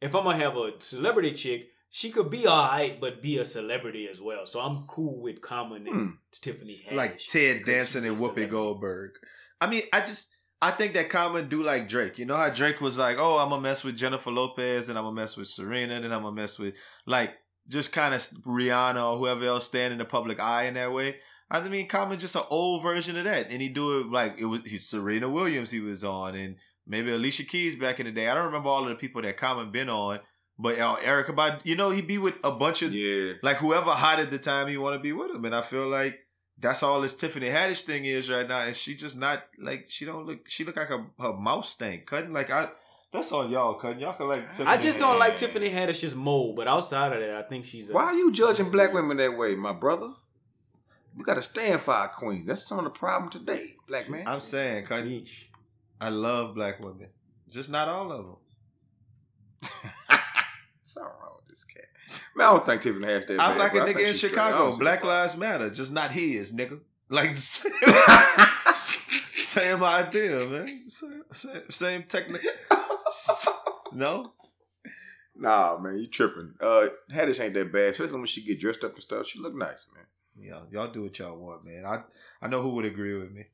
C: If I'm gonna have a celebrity chick, she could be alright, but be a celebrity as well. So I'm cool with Common and
D: Hmm.
C: Tiffany Haddish.
B: like Ted Danson and Whoopi. Goldberg. I mean, I just I think that Common do like Drake. You know how Drake was like, "Oh, I'm gonna mess with Jennifer Lopez, and I'm gonna mess with Serena, and I'm gonna mess with like just kind of Rihanna or whoever else stand in the public eye in that way." I mean, Common just an old version of that, and he do it like it was he's Serena Williams he was on, and maybe Alicia Keys back in the day. I don't remember all of the people that Common been on, but uh, Erica, but you know, he'd be with a bunch of
D: Yeah.
B: like whoever hot at the time he want to be with him. And I feel like that's all this Tiffany Haddish thing is right now. And she just not like she don't look she look like a, her mouth stank. Cutting like I that's on y'all, cutting. Y'all can like Tiffany
C: I just don't like Tiffany Haddish's mold, but outside of that, I think she's. A,
D: Why are you judging black women that way, my brother? We got to stand for our queen. That's some of the problem today, black man.
B: I'm saying, cutting.
C: Preach.
B: I love black women. Just not all of them.
D: Something wrong with this cat. *laughs* Man, I don't think Tiffany Haddish that
B: I'm
D: bad,
B: like a nigga in
D: she's straight. I
B: Chicago. Black. Lives Matter, just not his, nigga. Like *laughs* *laughs* same idea, man. Same, same, same technique. No,
D: Nah, man, you tripping. Uh, Haddish ain't that bad, especially when she get dressed up and stuff. She look nice, man.
B: Yeah, y'all do what y'all want, man. I I know who would agree with me.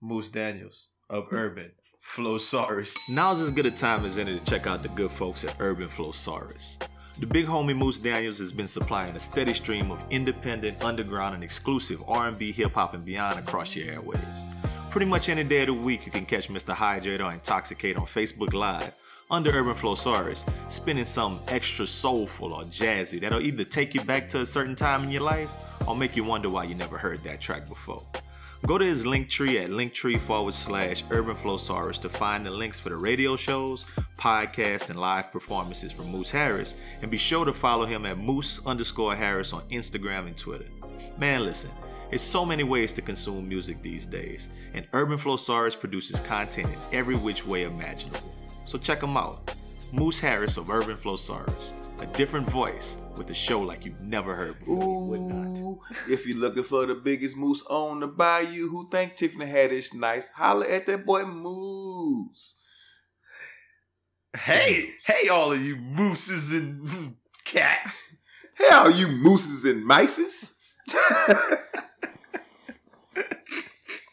B: Moose Daniels of Urban Flowsaurus.
E: Now's as good a time as any to check out the good folks at Urban Flowsaurus. The big homie Moose Daniels has been supplying a steady stream of independent, underground, and exclusive R&B, hip hop, and beyond across your airwaves. Pretty much any day of the week, you can catch Mr. Hydrate or Intoxicate on Facebook Live under Urban Flowsaurus, spinning something extra soulful or jazzy that'll either take you back to a certain time in your life or make you wonder why you never heard that track before. Go to his link tree at linktree forward slash urban flowsaurus to find the links for the radio shows, podcasts, and live performances from Moose Harris, and be sure to follow him at Moose underscore Harris on Instagram and Twitter. Man, listen, it's so many ways to consume music these days, and Urban Flowsaurus produces content in every which way imaginable. So check him out. Moose Harris of Urban Flowsaurus, a different voice with a show like you've never heard before.
D: Ooh, if you're looking for the biggest moose on the bayou who think Tiffany Haddish nice, holla at that boy Moose.
B: Hey, hey, all of you mooses and *laughs* cats.
D: Hell, you mooses and mices. *laughs*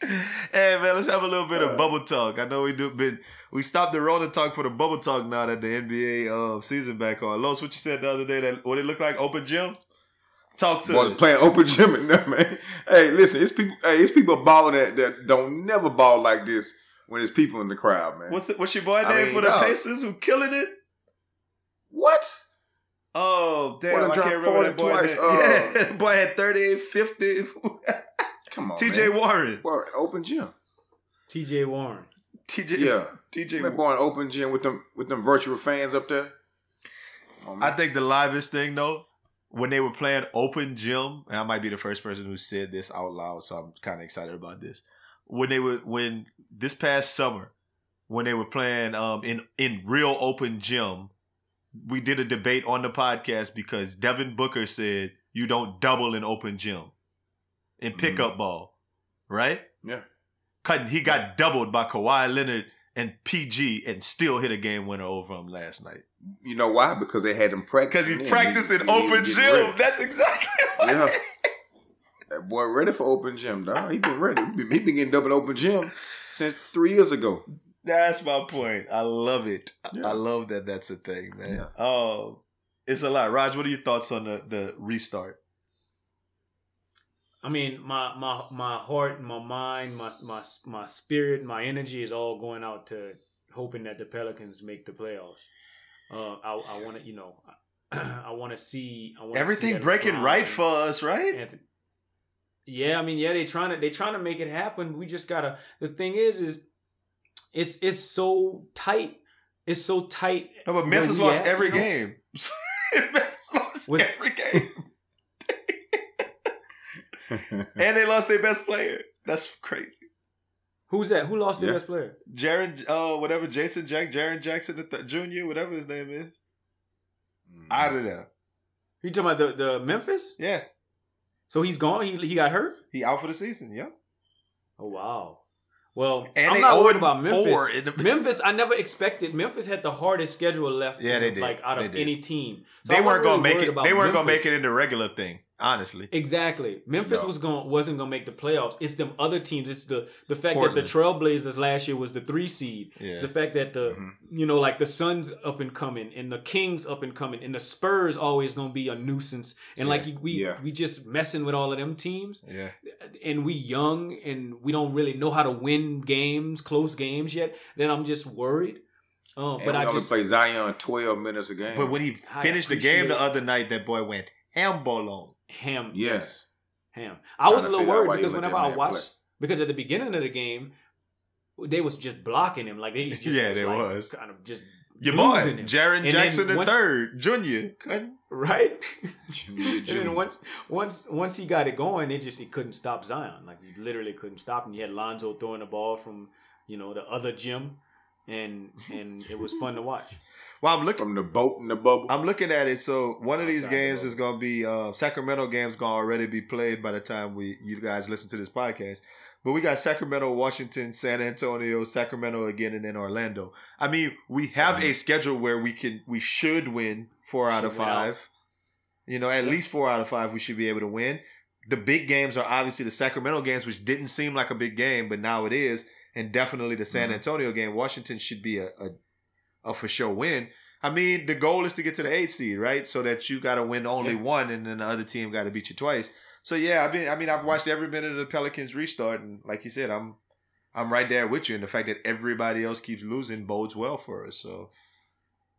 D: *laughs*
B: Hey man, let's have a little bit of bubble talk. I know we do been we stopped the Rona talk for the bubble talk now that the NBA uh, season back on. Los, what you said the other day that what it looked like open gym? Talk to us.
D: playing open gym and them, man. Hey, listen, it's people. Hey, it's people balling that that don't never ball like this when there's people in the crowd, man.
B: What's the, what's your boy
D: I
B: name
D: mean,
B: for the
D: dog.
B: Pacers who killing it?
D: what?
B: Oh damn,
D: Boy
B: I can't remember that
D: 40
B: boy.
D: twice, *laughs* uh,
B: yeah, that boy had 38, 50. *laughs*
D: Come on,
B: TJ
D: man.
B: Warren.
D: Boy, open gym.
C: T.J. Warren.
B: TJ
D: Yeah.
B: TJ
D: That boy in open gym with them with them virtual fans up there. Come on,
B: I think the livest thing though when they were playing open gym, and I might be the first person who said this out loud, so I'm kind of excited about this. When they were when this past summer, when they were playing um in in real open gym, we did a debate on the podcast because Devin Booker said you don't double in open gym in pickup ball, right?
D: Yeah.
B: Cutting he got doubled by Kawhi Leonard and PG and still hit a game winner over him last night.
D: You know why? Because they had him
B: practice.
D: Because
B: he practiced in open gym. That's exactly *laughs* what
D: Yeah. That boy ready for open gym, dog. He been ready. He been, he been getting double open gym since three years ago.
B: That's my point. I love it. I-
D: Yeah.
B: I love that that's a thing, man.
D: Yeah.
B: Um, it's a lot. Raj, what are your thoughts on the, the restart?
C: I mean, my my my heart, my mind, my my my spirit, my energy is all going out to hoping that the Pelicans make the playoffs. Uh, I I want to, you know, *clears throat* I want to see I wanna see
B: Everything
C: that
B: breaking right
C: and
B: for us, right?
C: Anthony- Yeah, I mean, yeah, they trying to they trying to make it happen. We just gotta. The thing is, is it's it's so tight. It's so tight.
B: No, but Memphis lost
C: at,
B: every
C: you know?
B: game. *laughs* Memphis lost
C: With-
B: every game. *laughs* and they lost their best player. That's crazy.
C: Who's that? Who lost their
D: Yeah.
C: best player?
B: Jaren, uh, whatever, Jason Jack, Jaren Jackson the th- Jr., whatever his name is,
D: Mm.
B: out of there.
C: You talking about the the Memphis?
B: Yeah,
C: So he's gone. He he got hurt.
B: he out for the season. Yeah,
C: Oh wow. Well,
B: And
C: I'm not worried about Memphis.
B: the- *laughs*
C: Memphis, I never expected. Memphis had the hardest schedule left.
B: Yeah, they did.
C: Like out
B: They
C: of
B: did.
C: any team. So
B: they
C: I
B: weren't
C: wasn't
B: gonna make it. They weren't gonna make it in the regular thing. Honestly,
C: Exactly. Memphis
D: No.
C: was going wasn't gonna make the playoffs. It's them other teams. It's the the fact that the Trailblazers last year was the three seed.
B: Yeah.
C: It's the fact that the
D: Mhm.
C: you know like the Suns up and coming and the Kings up and coming and the Spurs always gonna be a nuisance. And like we
D: Yeah.
C: we just messing with all of them teams.
B: yeah.
C: and we young and we don't really know how to win games, close games yet, then I'm just worried. Um,
D: And
C: but
D: we
C: I
D: only
C: just
D: play Zion twelve minutes a game.
B: But when he finished the game the other night, that boy went hambolone.
C: Ham.
D: yes,
C: ham. I was a little worried because whenever I watched,
D: play.
C: because at the beginning of the game, they was just blocking him like they *laughs* just
B: Yeah,
C: was
B: they
C: like
B: was.
C: kind of just
B: Your boy,
C: him. Jaren
B: Jackson the third, Junior. Couldn't-
C: right. *laughs*
D: Junior,
C: and then once once once he got it going, it just he couldn't stop Zion. Like he literally couldn't stop him. You had Lonzo throwing the ball from you know the other gym, and and it was fun to *laughs* watch.
B: Well, I'm looking.
D: from the boat in the bubble.
B: I'm looking at it. So one of these games is going to be uh, Sacramento games going to already be played by the time we you guys listen to this podcast. But we got Sacramento, Washington, San Antonio, Sacramento again, and then Orlando. I mean, we have a schedule where we can we should win four out of
C: Should out.
B: five. You know, at least four out of five we should be able to win. The big games are obviously the Sacramento games, which didn't seem like a big game, but now it is, and definitely the San
D: Mhm.
B: Antonio game. Washington should be a, a a for sure win. I mean, the goal is to get to the eight seed, right? So that you got to win only
D: Yeah.
B: one, and then the other team got to beat you twice. So yeah, I mean, I mean, I've watched every minute of the Pelicans restart, and like you said, I'm I'm right there with you. And the fact that everybody else keeps losing bodes well for us. So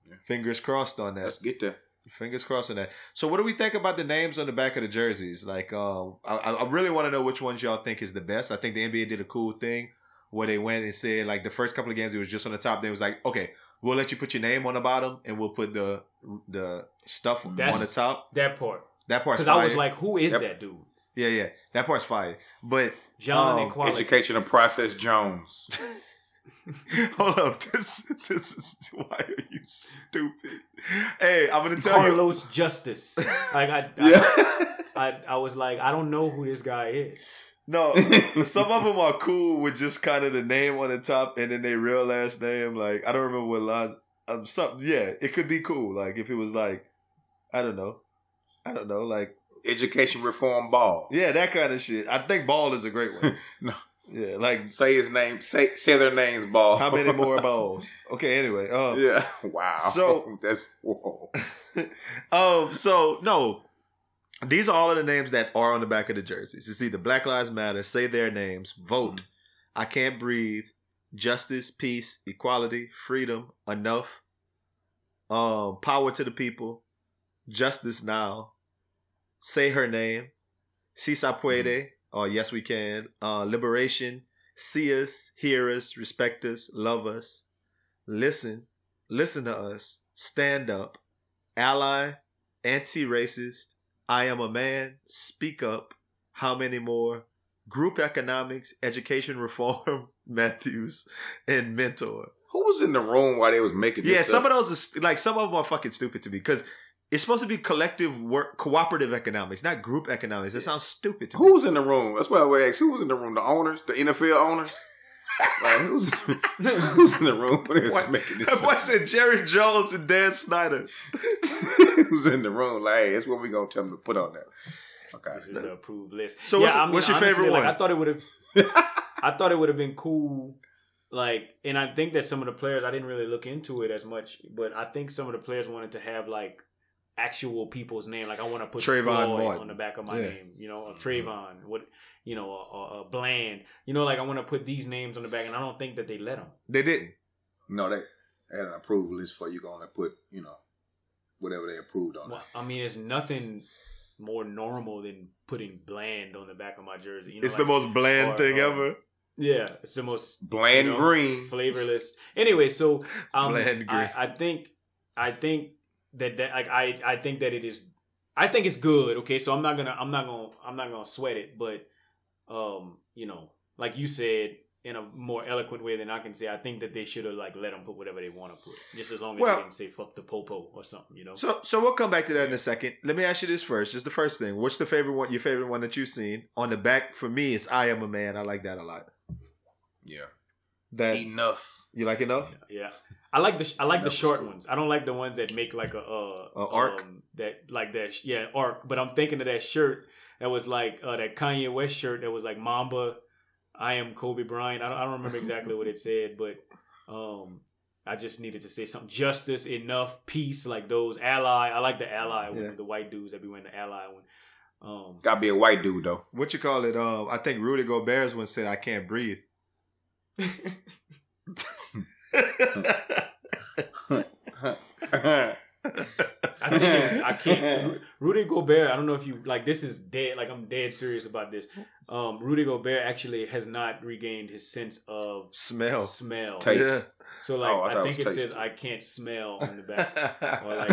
D: Yeah.
B: fingers crossed on that.
D: Let's get there.
B: Fingers crossed on that. So, what do we think about the names on the back of the jerseys? Like, um, I, I really want to know which ones y'all think is the best. I think the NBA did a cool thing where they went and said, like, the first couple of games it was just on the top. They was like, okay, we'll let you put your name on the bottom, and we'll put the the stuff
C: That's-
B: on the top.
C: That part,
B: That part's
C: because. I was like, who is
D: Yep.
C: that dude?
B: yeah, yeah, that part's fire. But
C: John
B: Um,
C: Equality.
D: Educational process Jones. *laughs* *laughs*
B: hold up, this this is why are you stupid? Hey, I'm gonna tell you.
C: Carlos Justice. Like I,
D: Yeah.
C: I, I, I was like, I don't know who this guy is.
B: No, *laughs* some of them are cool with just kind of the name on the top and then their real last name. Like I don't remember what line. Um, some yeah, it could be cool. Like if it was like, I don't know, I don't know, like
D: Education reform ball.
B: yeah, that kind of shit. I think ball is a great one. *laughs*
D: No.
B: Yeah, like
D: Say his name. Say say their names. Ball.
B: how many more *laughs* balls? Okay, anyway, um,
D: yeah. Wow.
B: So-
D: that's whoa.
B: um, so no, these are all of the names that are on the back of the jerseys. It's either Black Lives Matter, say their names, vote, I can't breathe, justice, peace, equality, freedom, enough, um, power to the people, justice now, say her name, si se puede, or yes we can, uh, liberation, see us, hear us, respect us, love us, listen, listen to us, stand up, ally, anti-racist, I am a man, speak up, how many more, group economics, education reform, *laughs* Matthews, and mentor.
D: Who was in the room while they was making this
B: Yeah, some of those are like some of them are fucking stupid to me because it's supposed to be collective work, cooperative economics, not group economics. That sounds stupid to
D: Who
B: me.
D: was in the room? That's why I would ask. Who was in the room? The owners, the NFL owners. *laughs* like who's *laughs* who's in the room when they was
B: What?
D: making this?
B: Boy said Jerry Jones and Dan Snyder. *laughs*
D: who's in the room? Like, hey, that's what we're gonna tell them to put on there. Okay.
C: This is the approved list.
B: So what's- what's your favorite
C: like,
B: one?
C: I thought it would have. *laughs* I thought it would have been cool. Like, and I think that some of the players I didn't really look into it as much, but I think some of the players wanted to have like actual people's name. Like, I want to put
B: Trayvon
C: Floyd
B: Martin.
C: on the back of my
B: Yeah.
C: name. You know, or Trayvon. Mm-hmm. What you know, a, a Bland. You know, like I want to put these names on the back, and I don't think that they let them.
B: They didn't.
D: No, they they had an approval list for you gonna put, you know, whatever they approved on
C: Well,
D: it.
C: I mean, it's nothing more normal than putting Bland on the back of my jersey. You know,
B: It's
C: like-
B: the most bland
C: or-
B: thing
C: or-
B: ever.
C: Yeah, it's the most
D: Bland
C: you know,
D: green.
C: flavorless. Anyway, so um,
B: Bland green.
C: I, I think I think that that like I I think that it is. I think it's good. Okay, so I'm not gonna I'm not gonna I'm not gonna sweat it, but um, you know, like you said in a more eloquent way than I can say, I think that they should have like let them put whatever they want to put, just as long as
B: Well-
C: they didn't say fuck the popo or something, you know.
B: So, so we'll come back to that in a second. Let me ask you this first. Just the first thing. What's the favorite one? Your favorite one that you've seen on the back for me is "I Am a Man." I like that a lot.
D: Yeah.
B: That
D: Enough.
B: you like enough?
C: Yeah, I like the I like
D: That
C: the short
D: cool.
C: ones. I don't like the ones that make like a uh,
B: A arc?
C: um, that like that. sh- Yeah, arc. But I'm thinking of that shirt that was like uh, that Kanye West shirt that was like Mamba. I am Kobe Bryant. I don't, I don't remember exactly what it *laughs* said, but um, I just needed to say something. Justice, enough, peace, like those. Ally. I like the ally one. The white dudes that be wearing the ally one. Um,
D: Gotta be a white dude though.
B: What you call it? Um, I think Rudy Gobert's one said, "I can't breathe." *laughs* *laughs*
C: I think it's I *laughs* can't. Rudy Gobert. I don't know if you like. This is dead. Like I'm dead serious about this. Um, Rudy Gobert actually has not regained his sense of
B: Smell.
C: smell.
D: Taste.
B: Yeah.
C: So like
D: Oh, I
C: I,
D: thought it
C: think it says. I can't smell on the back, *laughs* or like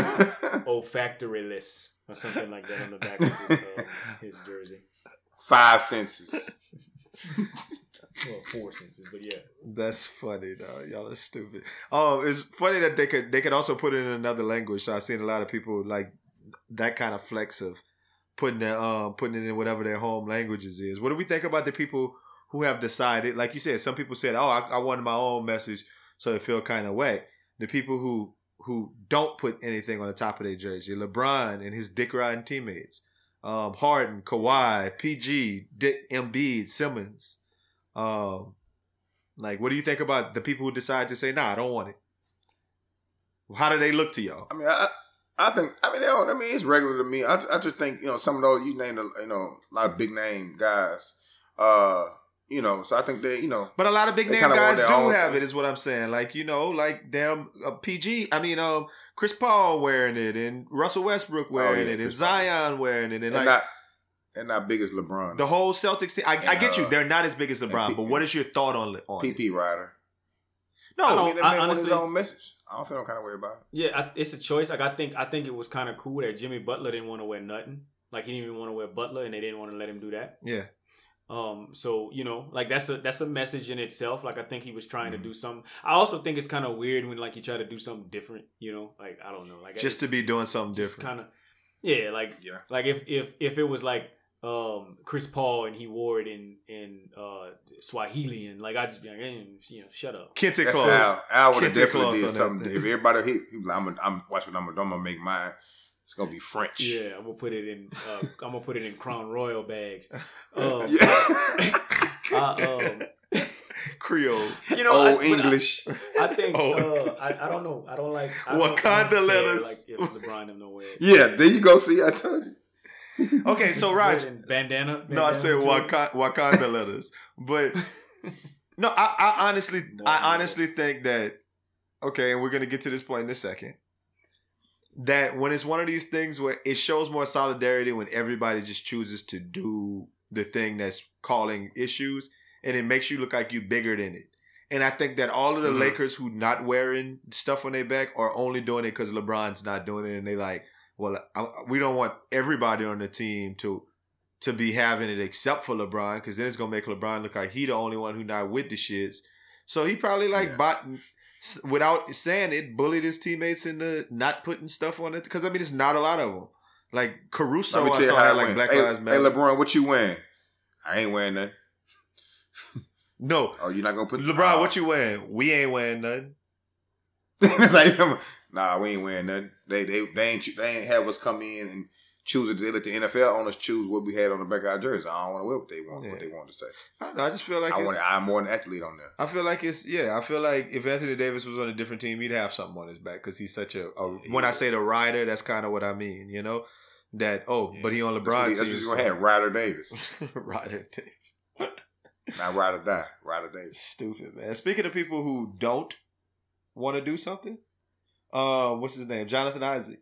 C: olfactoryless or something like that on the back of his, uh, his jersey.
D: Five senses. *laughs*
C: Well, four senses, but yeah.
B: That's funny, though. Y'all are stupid. Oh, it's funny that they could they could also put it in another language. So I've seen a lot of people like that kind of flex of putting their um putting it in whatever their home languages is. What do we think about the people who have decided? Like you said, some people said, "Oh, I, I wanted my own message," so it feel kind of wet. The people who who don't put anything on the top of their jersey, LeBron and his dick riding teammates, um, Harden, Kawhi, PG, Dick, Embiid, Simmons. Um, like, what do you think about the people who decide to say, "Nah, I don't want it"? How do they look to y'all?
D: I mean, I, I think. I mean, they don't, I mean, it's regular to me. I, I just think you know some of those you named, a, you know, a lot of big name guys. Uh, you know, so I think they, you know,
B: But a lot of big name guys do have
D: thing.
B: it, is what I'm saying. Like, you know, like damn uh, PG. I mean, um, Chris Paul wearing it, and Russell Westbrook wearing
D: Oh, yeah,
B: it, and
D: Chris Paul.
B: Zion wearing it, and
D: and
B: like
D: not and not big as LeBron.
B: the whole Celtics team. I, I get you; they're not as big as LeBron.
D: P-
B: but what is your thought on on it?
D: PP Rider.
B: No,
C: I
D: I
C: don't-
D: mean, that
C: I
D: man his own message. I don't feel no kind of way about it.
C: Yeah, I, it's a choice. Like I think, I think it was kind of cool that Jimmy Butler didn't want to wear nothing. Like he didn't even want to wear Butler, and they didn't want to let him do that.
B: yeah,
C: Um, so you know, like that's a that's a message in itself. Like I think he was trying
D: Mhm.
B: Mm-hmm.
C: to do something. I also think it's kind of weird when like you try to do something different. You know, like I don't know, like
B: just to be doing something
C: just
B: different.
C: kind of yeah, like
D: Yeah.
C: like if if if it was like um Chris Paul and he wore it in in uh Swahili and like I just be like, eh, you know, shut up.
B: Kente
D: That's
B: Cloth.
D: Al. Al would have definitely
B: cloth
D: did
B: that
D: something.
B: thing.
D: If everybody hit, he like, I'm, gonna- I'm watch what I'm gonna do. I'm gonna make mine. It's gonna be French.
C: Yeah, I'm gonna put it in. Uh, I'm gonna put it in Crown Royal bags. *laughs* Um,
D: Yeah. *laughs*
C: I, um, *laughs*
B: Creole.
C: you know, I,
D: Old
C: but I-
D: English.
C: I think
B: Oh,
C: uh, I, I don't know. I don't like I don't, I
B: Wakanda
C: don't care,
B: letters.
C: Like if LeBron them no way.
D: yeah, there you go. See, I told you.
B: Okay, so Raj,
C: bandana, bandana.
B: No, I said
C: too?
B: Wakanda, Wakanda letters, but *laughs* no, I, I honestly,
C: More
B: I
C: than
B: honestly think that okay, and we're gonna get to this point in a second. That when it's one of these things where it shows more solidarity when everybody just chooses to do the thing that's calling issues, and it makes you look like you're bigger than it. And I think that all of the
D: Mhm.
B: Lakers who not wearing stuff on their back are only doing it because LeBron's not doing it, and they like, well, I, we don't want everybody on the team to to be having it except for LeBron, because then it's gonna make LeBron look like he the only one who not with the shits. So he probably like
D: Yeah.
B: bought without saying it, bullied his teammates into not putting stuff on it. Because I mean, it's not a lot of them. Like Caruso, I saw like. Black
D: hey,
B: Lives
D: hey, LeBron, what you wearing? I ain't wearing nothing.
B: no,
D: Oh, you're not gonna put
B: LeBron, what you wearing? We ain't wearing nothing. *laughs*
D: it's like, *laughs* *laughs* nah, we ain't wearing nothing. They they they ain't they ain't have us come in and choose it. They let the NFL owners choose what we had on the back of our jersey. I don't want to wear what they want. What they want to say.
B: I don't know. I just feel like
D: I
B: it's,
D: want. I'm more an athlete on there.
B: I feel like it's yeah. I feel like if Anthony Davis was on a different team, he'd have something on his back because he's such a, a
D: Yeah, he
B: when I say the rider, that's kind of what I mean. You know that oh, but he on
D: That's what,
B: LeBron
D: he, that's what he's gonna have. Ryder Davis, *laughs*
B: rider Davis. *laughs*
D: not Ryder Die. Ryder Davis.
B: Stupid man. Speaking of people who don't want to do something, uh, what's his name? Jonathan Isaac.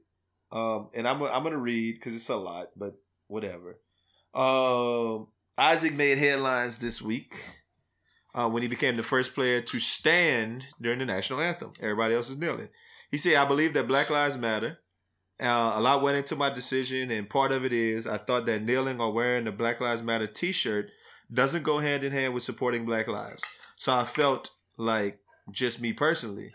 B: Um, and I'm I'm gonna read because it's a lot, but whatever. Um, Isaac made headlines this week uh, when he became the first player to stand during the national anthem. Everybody else is kneeling. He said, "I believe that Black Lives Matter." Uh, a lot went into my decision, and part of it is I thought that kneeling or wearing the Black Lives Matter T-shirt doesn't go hand in hand with supporting Black lives. So I felt like just me personally,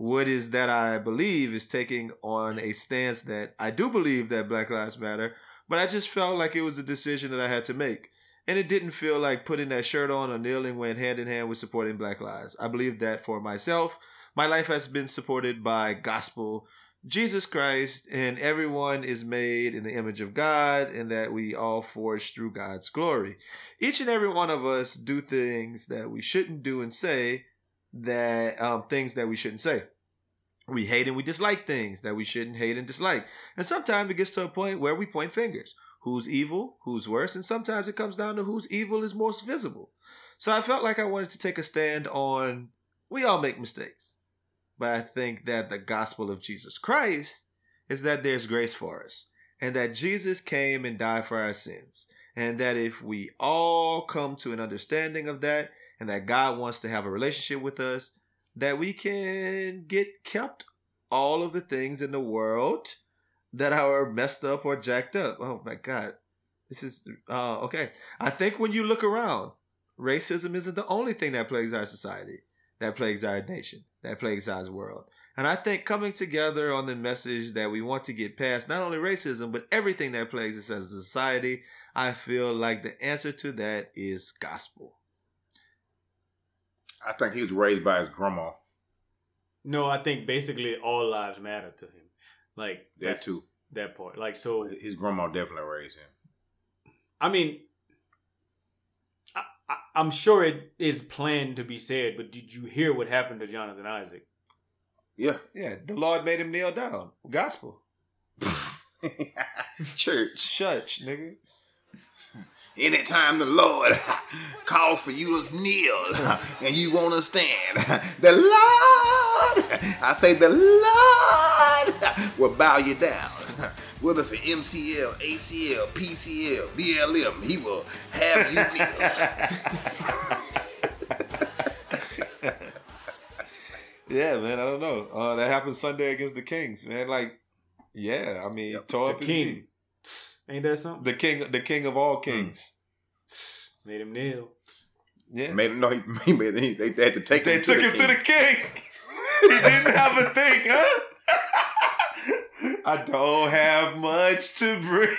B: what is that I believe is taking on a stance that I do believe that Black Lives Matter, but I just felt like it was a decision that I had to make. And it didn't feel like putting that shirt on or kneeling went hand in hand with supporting Black lives. I believe that for myself, my life has been supported by gospel, Jesus Christ, and everyone is made in the image of God, and that we all forge through God's glory. Each and every one of us do things that we shouldn't do and say that um, things that we shouldn't say. We hate and we dislike things that we shouldn't hate and dislike. And sometimes it gets to a point where we point fingers. Who's evil? Who's worse? And sometimes it comes down to whose evil is most visible. So I felt like I wanted to take a stand on we all make mistakes. But I think that the gospel of Jesus Christ is that there's grace for us and that Jesus came and died for our sins. And that if we all come to an understanding of that and that God wants to have a relationship with us, that we can get kept all of the things in the world that are messed up or jacked up. Oh my God. This is uh, okay. I think when you look around, racism isn't the only thing that plagues our society, that plagues our nation, that plagues our world. And I think coming together on the message that we want to get past not only racism, but everything that plagues us as a society, I feel like the answer to that is gospel.
D: I think he was raised by his grandma.
C: No, I think basically all lives matter to him. Like
D: That too.
C: That part. Like so.
D: His grandma definitely raised him.
C: I mean, I, I, I'm sure it is planned to be said, but did you hear what happened to Jonathan Isaac?
D: Yeah.
B: Yeah, the Lord made him kneel down. Gospel. *laughs*
D: Church.
B: Church, nigga.
D: Anytime the Lord *laughs* calls for you to kneel *laughs* and you want to stand, *laughs* the Lord, I say the Lord will bow you down. Whether it's an MCL, ACL, PCL, BLM, he will have you kneel.
B: Yeah, man, I don't know. Uh, that happened Sunday against the Kings, man. Like, yeah, I mean,
D: Yep.
B: tore
C: The
B: up his
C: king.
B: knee.
C: Ain't that something?
B: The king, the king of all kings.
C: Made him kneel.
B: Yeah,
D: Made him know he, *laughs* he made he, they, they had to take
B: they
D: him
B: took
D: to
B: him
D: the
B: to the king. *laughs* he didn't have a thing, huh? *laughs* I don't have much to bring.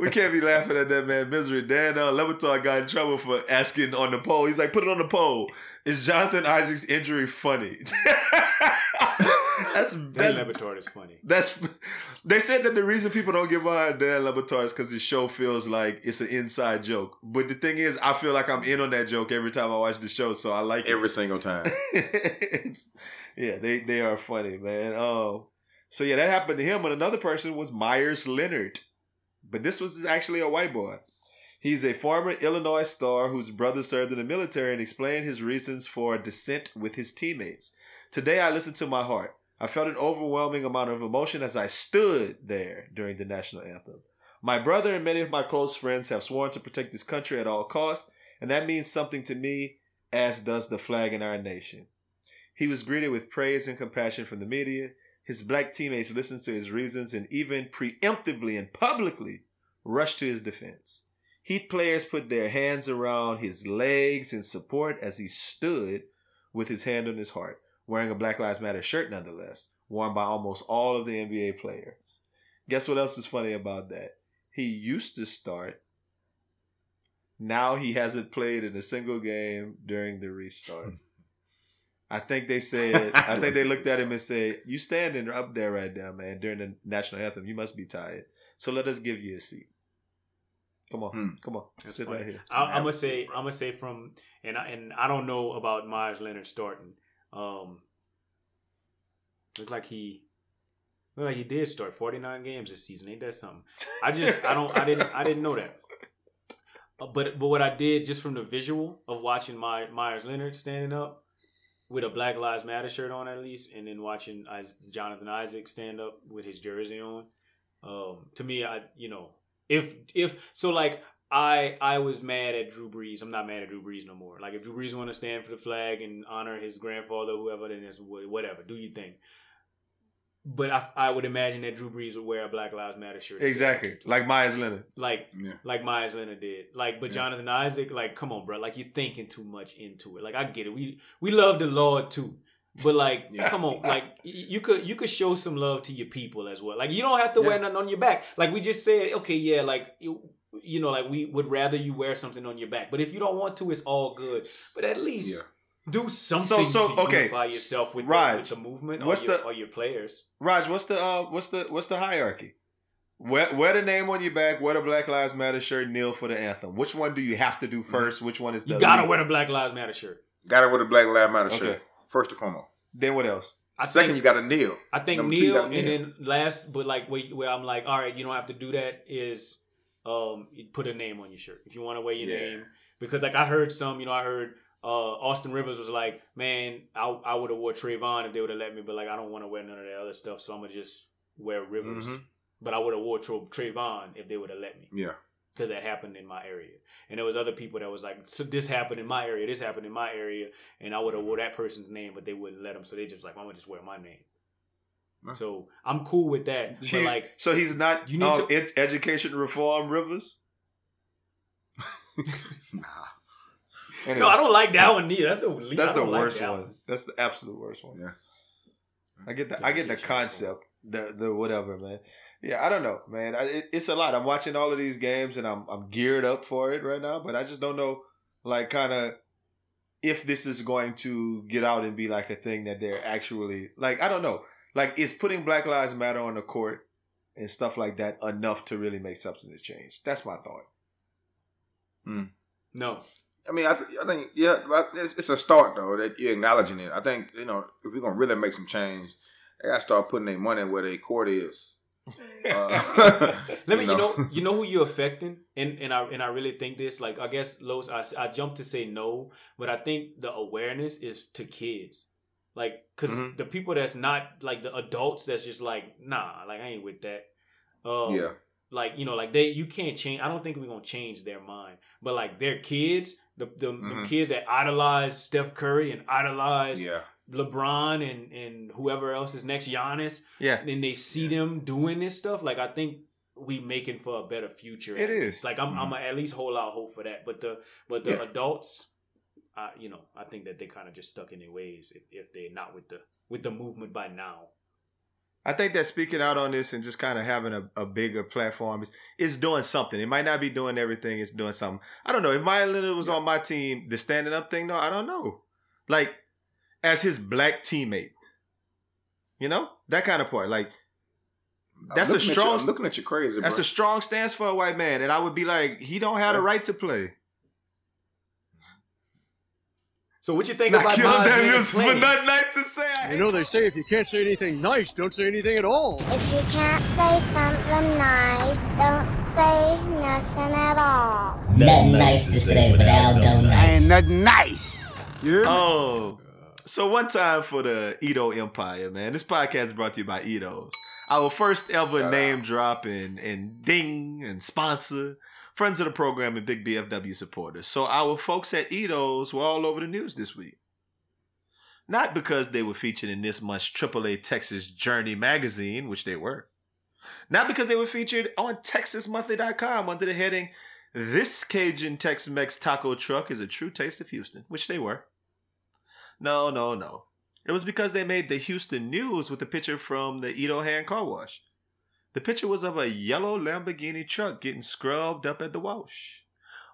B: we can't be laughing at that man misery. Dan uh, Le Batard got in trouble for asking on the poll. He's like, put it on the poll. Is Jonathan Isaac's injury funny? That's
C: That
B: that's
C: is funny.
B: that's they said that the reason people don't give on Dan Le Batard is because his show feels like it's an inside joke. But the thing is, I feel like I'm in on that joke every time I watch the show, so I like it.
D: every single time. *laughs*
B: it's, yeah, they they are funny, man. Um, so yeah, that happened to him. But another person was Meyers Leonard, but this was actually a white boy. He's a former Illinois star whose brother served in the military and explained his reasons for dissent with his teammates. Today, I listened to my heart. I felt an overwhelming amount of emotion as I stood there during the national anthem. My brother and many of my close friends have sworn to protect this country at all costs, and that means something to me, as does the flag in our nation. He was greeted with praise and compassion from the media. His black teammates listened to his reasons and even preemptively and publicly rushed to his defense. Heat players put their hands around his legs in support as he stood with his hand on his heart, wearing a Black Lives Matter shirt nonetheless, worn by almost all of the NBA players. Guess what else is funny about that? He used to start. Now he hasn't played in a single game during the restart. *laughs* I think they said, *laughs* I think they looked at him and said, You standing up there right now, man, during the national anthem. You must be tired. So let us give you a seat. Come on,
D: Hmm.
B: come on,
C: That's
B: sit
C: funny.
B: right here.
C: I, I'm gonna say I'm gonna say from and I, and I don't know about Meyers Leonard starting. Um, look like he look like he did start 49 games this season. Ain't that something? I just I don't I didn't I didn't know that. Uh, But but what I did just from the visual of watching my Meyers Leonard standing up with a Black Lives Matter shirt on at least, and then watching Jonathan Isaac stand up with his jersey on. Um, to me, I you know if if so like I I was mad at Drew Brees. I'm not mad at Drew Brees no more. Like if Drew Brees want to stand for the flag and honor his grandfather, whoever, then it's whatever. Do you think? But I, I would imagine that Drew Brees would wear a Black Lives Matter shirt.
B: Exactly, like Meyers Leonard.
C: like
D: Yeah.
C: like Meyers Leonard did. Like, but
D: Yeah.
C: Jonathan Isaac, like, come on, bro. Like, you're thinking too much into it. Like, I get it. We we love the Lord too, but like, *laughs*
D: Yeah.
C: come on, like, you could you could show some love to your people as well. Like, you don't have to wear
B: Yeah.
C: nothing on your back. Like we just said, okay, yeah, like you, you know, like we would rather you wear something on your back. But if you don't want to, it's all good. But at least.
D: Yeah.
C: Do something
B: so,
C: to
B: okay,
C: unify yourself with,
B: Raj,
C: the, with the movement
B: what's
C: or, your,
B: the-
C: or your players.
B: Raj, what's the uh, what's the what's the hierarchy? Wear, wear the name on your back. Wear the Black Lives Matter shirt. Kneel for the anthem. Which one do you have to do 1st Which one is the
C: You gotta
B: least?
C: wear the Black Lives Matter shirt.
D: Gotta wear a Black Lives Matter
B: Okay.
D: shirt. First and foremost.
B: Then what else?
C: I
D: Second,
C: think-
D: you got to kneel.
C: I think
D: Number two, you
C: Neil, and then last, but like where, where I'm like, all right, you don't have to do that. Is um, you put a name on your shirt if you want to wear your
D: Yeah.
C: name. Because like I heard some, you know, I heard uh, Austin Rivers was like, man, I, I would have wore Trayvon if they would have let me, but like I don't want to wear none of that other stuff, so I'm gonna just wear Rivers.
D: Mhm.
C: But I would have wore Tra- Trayvon if they would have let me
D: Yeah.
C: because that happened in my area. And there was other people that was like, so this happened in my area, this happened in my area, and I would have wore that person's name, but they wouldn't let them. So they just like, I'm gonna just wear my name.
D: Huh.
C: So I'm cool with that. But
B: He-
C: like,
B: so he's not
C: You need
B: um,
C: to-
B: ed- education reform Rivers. *laughs*
D: Nah.
B: Anyway,
C: no, I don't like that one either. That's the least.
B: that's the
C: don't like
B: worst
C: that
B: one. That's the absolute worst one.
D: Yeah.
B: I get the I get the
C: Education
B: concept, the the whatever, man. Yeah, I don't know, man. I, it, it's a lot. I'm watching all of these games and I'm I'm geared up for it right now, but I just don't know, like, kind of if this is going to get out and be like a thing that they're actually like. I don't know. Like, is putting Black Lives Matter on the court and stuff like that enough to really make substantive change? That's my thought.
C: No,
D: I mean, I, th- I think yeah, it's, it's a start though that you're acknowledging it. I think you know if we're gonna really make some change, they gotta start putting their money where their court is. *laughs* Uh, *laughs*
C: let me. You
D: You
C: know,
D: know.
C: you know who you're affecting, and and I and I really think this. Like, I guess Los, I I jumped to say no, but I think the awareness is to kids. Like, because
D: Mhm.
C: the people that's not like the adults that's just like, nah, like I ain't with that. Um,
D: yeah,
C: like you know like they you can't change i don't think we're gonna change their mind but like their kids the the, the
D: Mhm.
C: kids that idolize steph curry and idolize
D: yeah,
C: lebron and and whoever else is next Giannis,
B: Yeah,
C: and they see them doing this stuff like i think we making for a better future
B: It is.
C: like i'm, I'm gonna at least hold out hope for that but the but the
D: Yeah.
C: adults uh, you know i think that they kind of just stuck in their ways if, if they're not with the with the movement by now
B: I think that speaking out on this and just kind of having a, a bigger platform is is doing something. It might not be doing everything. It's doing something. I don't know. If Maya Leonard was on my team, the standing up thing, though, I don't know. Like as his black teammate, you know that kind of part. Like That's a
D: looking at you-
B: strong-
D: I'm looking at you crazy,
B: that's
D: bro.
B: a strong stance for a white man, and I would be like, he don't have the right to play.
C: So what you think
B: Not
C: about
B: kill
C: Miles
B: them
C: Leonard
B: is for
C: playing?
B: nothing nice to say. I
F: You know, they say if you can't say anything nice, don't say anything at all.
G: If you can't say something nice, don't say nothing at all.
H: Nothing nice to say, but Aldo nice.
I: Ain't nothing nice. You hear me?
B: Oh, so one time for the Edo Empire, man. This podcast is brought to you by Edo's. Our first ever
D: Shout
B: name
D: out.
B: drop and, and ding and sponsor. Friends of the program and big BFW supporters. So our folks at Edo's were all over the news this week. Not because they were featured in this month's AAA Texas Journey magazine, which they were. Not because they were featured on TexasMonthly.com under the heading This Cajun Tex Mex taco truck is a true taste of Houston, which they were. No, no, no. It was because they made the Houston news with a picture from the Edo Hand Car Wash. The picture was of a yellow Lamborghini truck getting scrubbed up at the wash.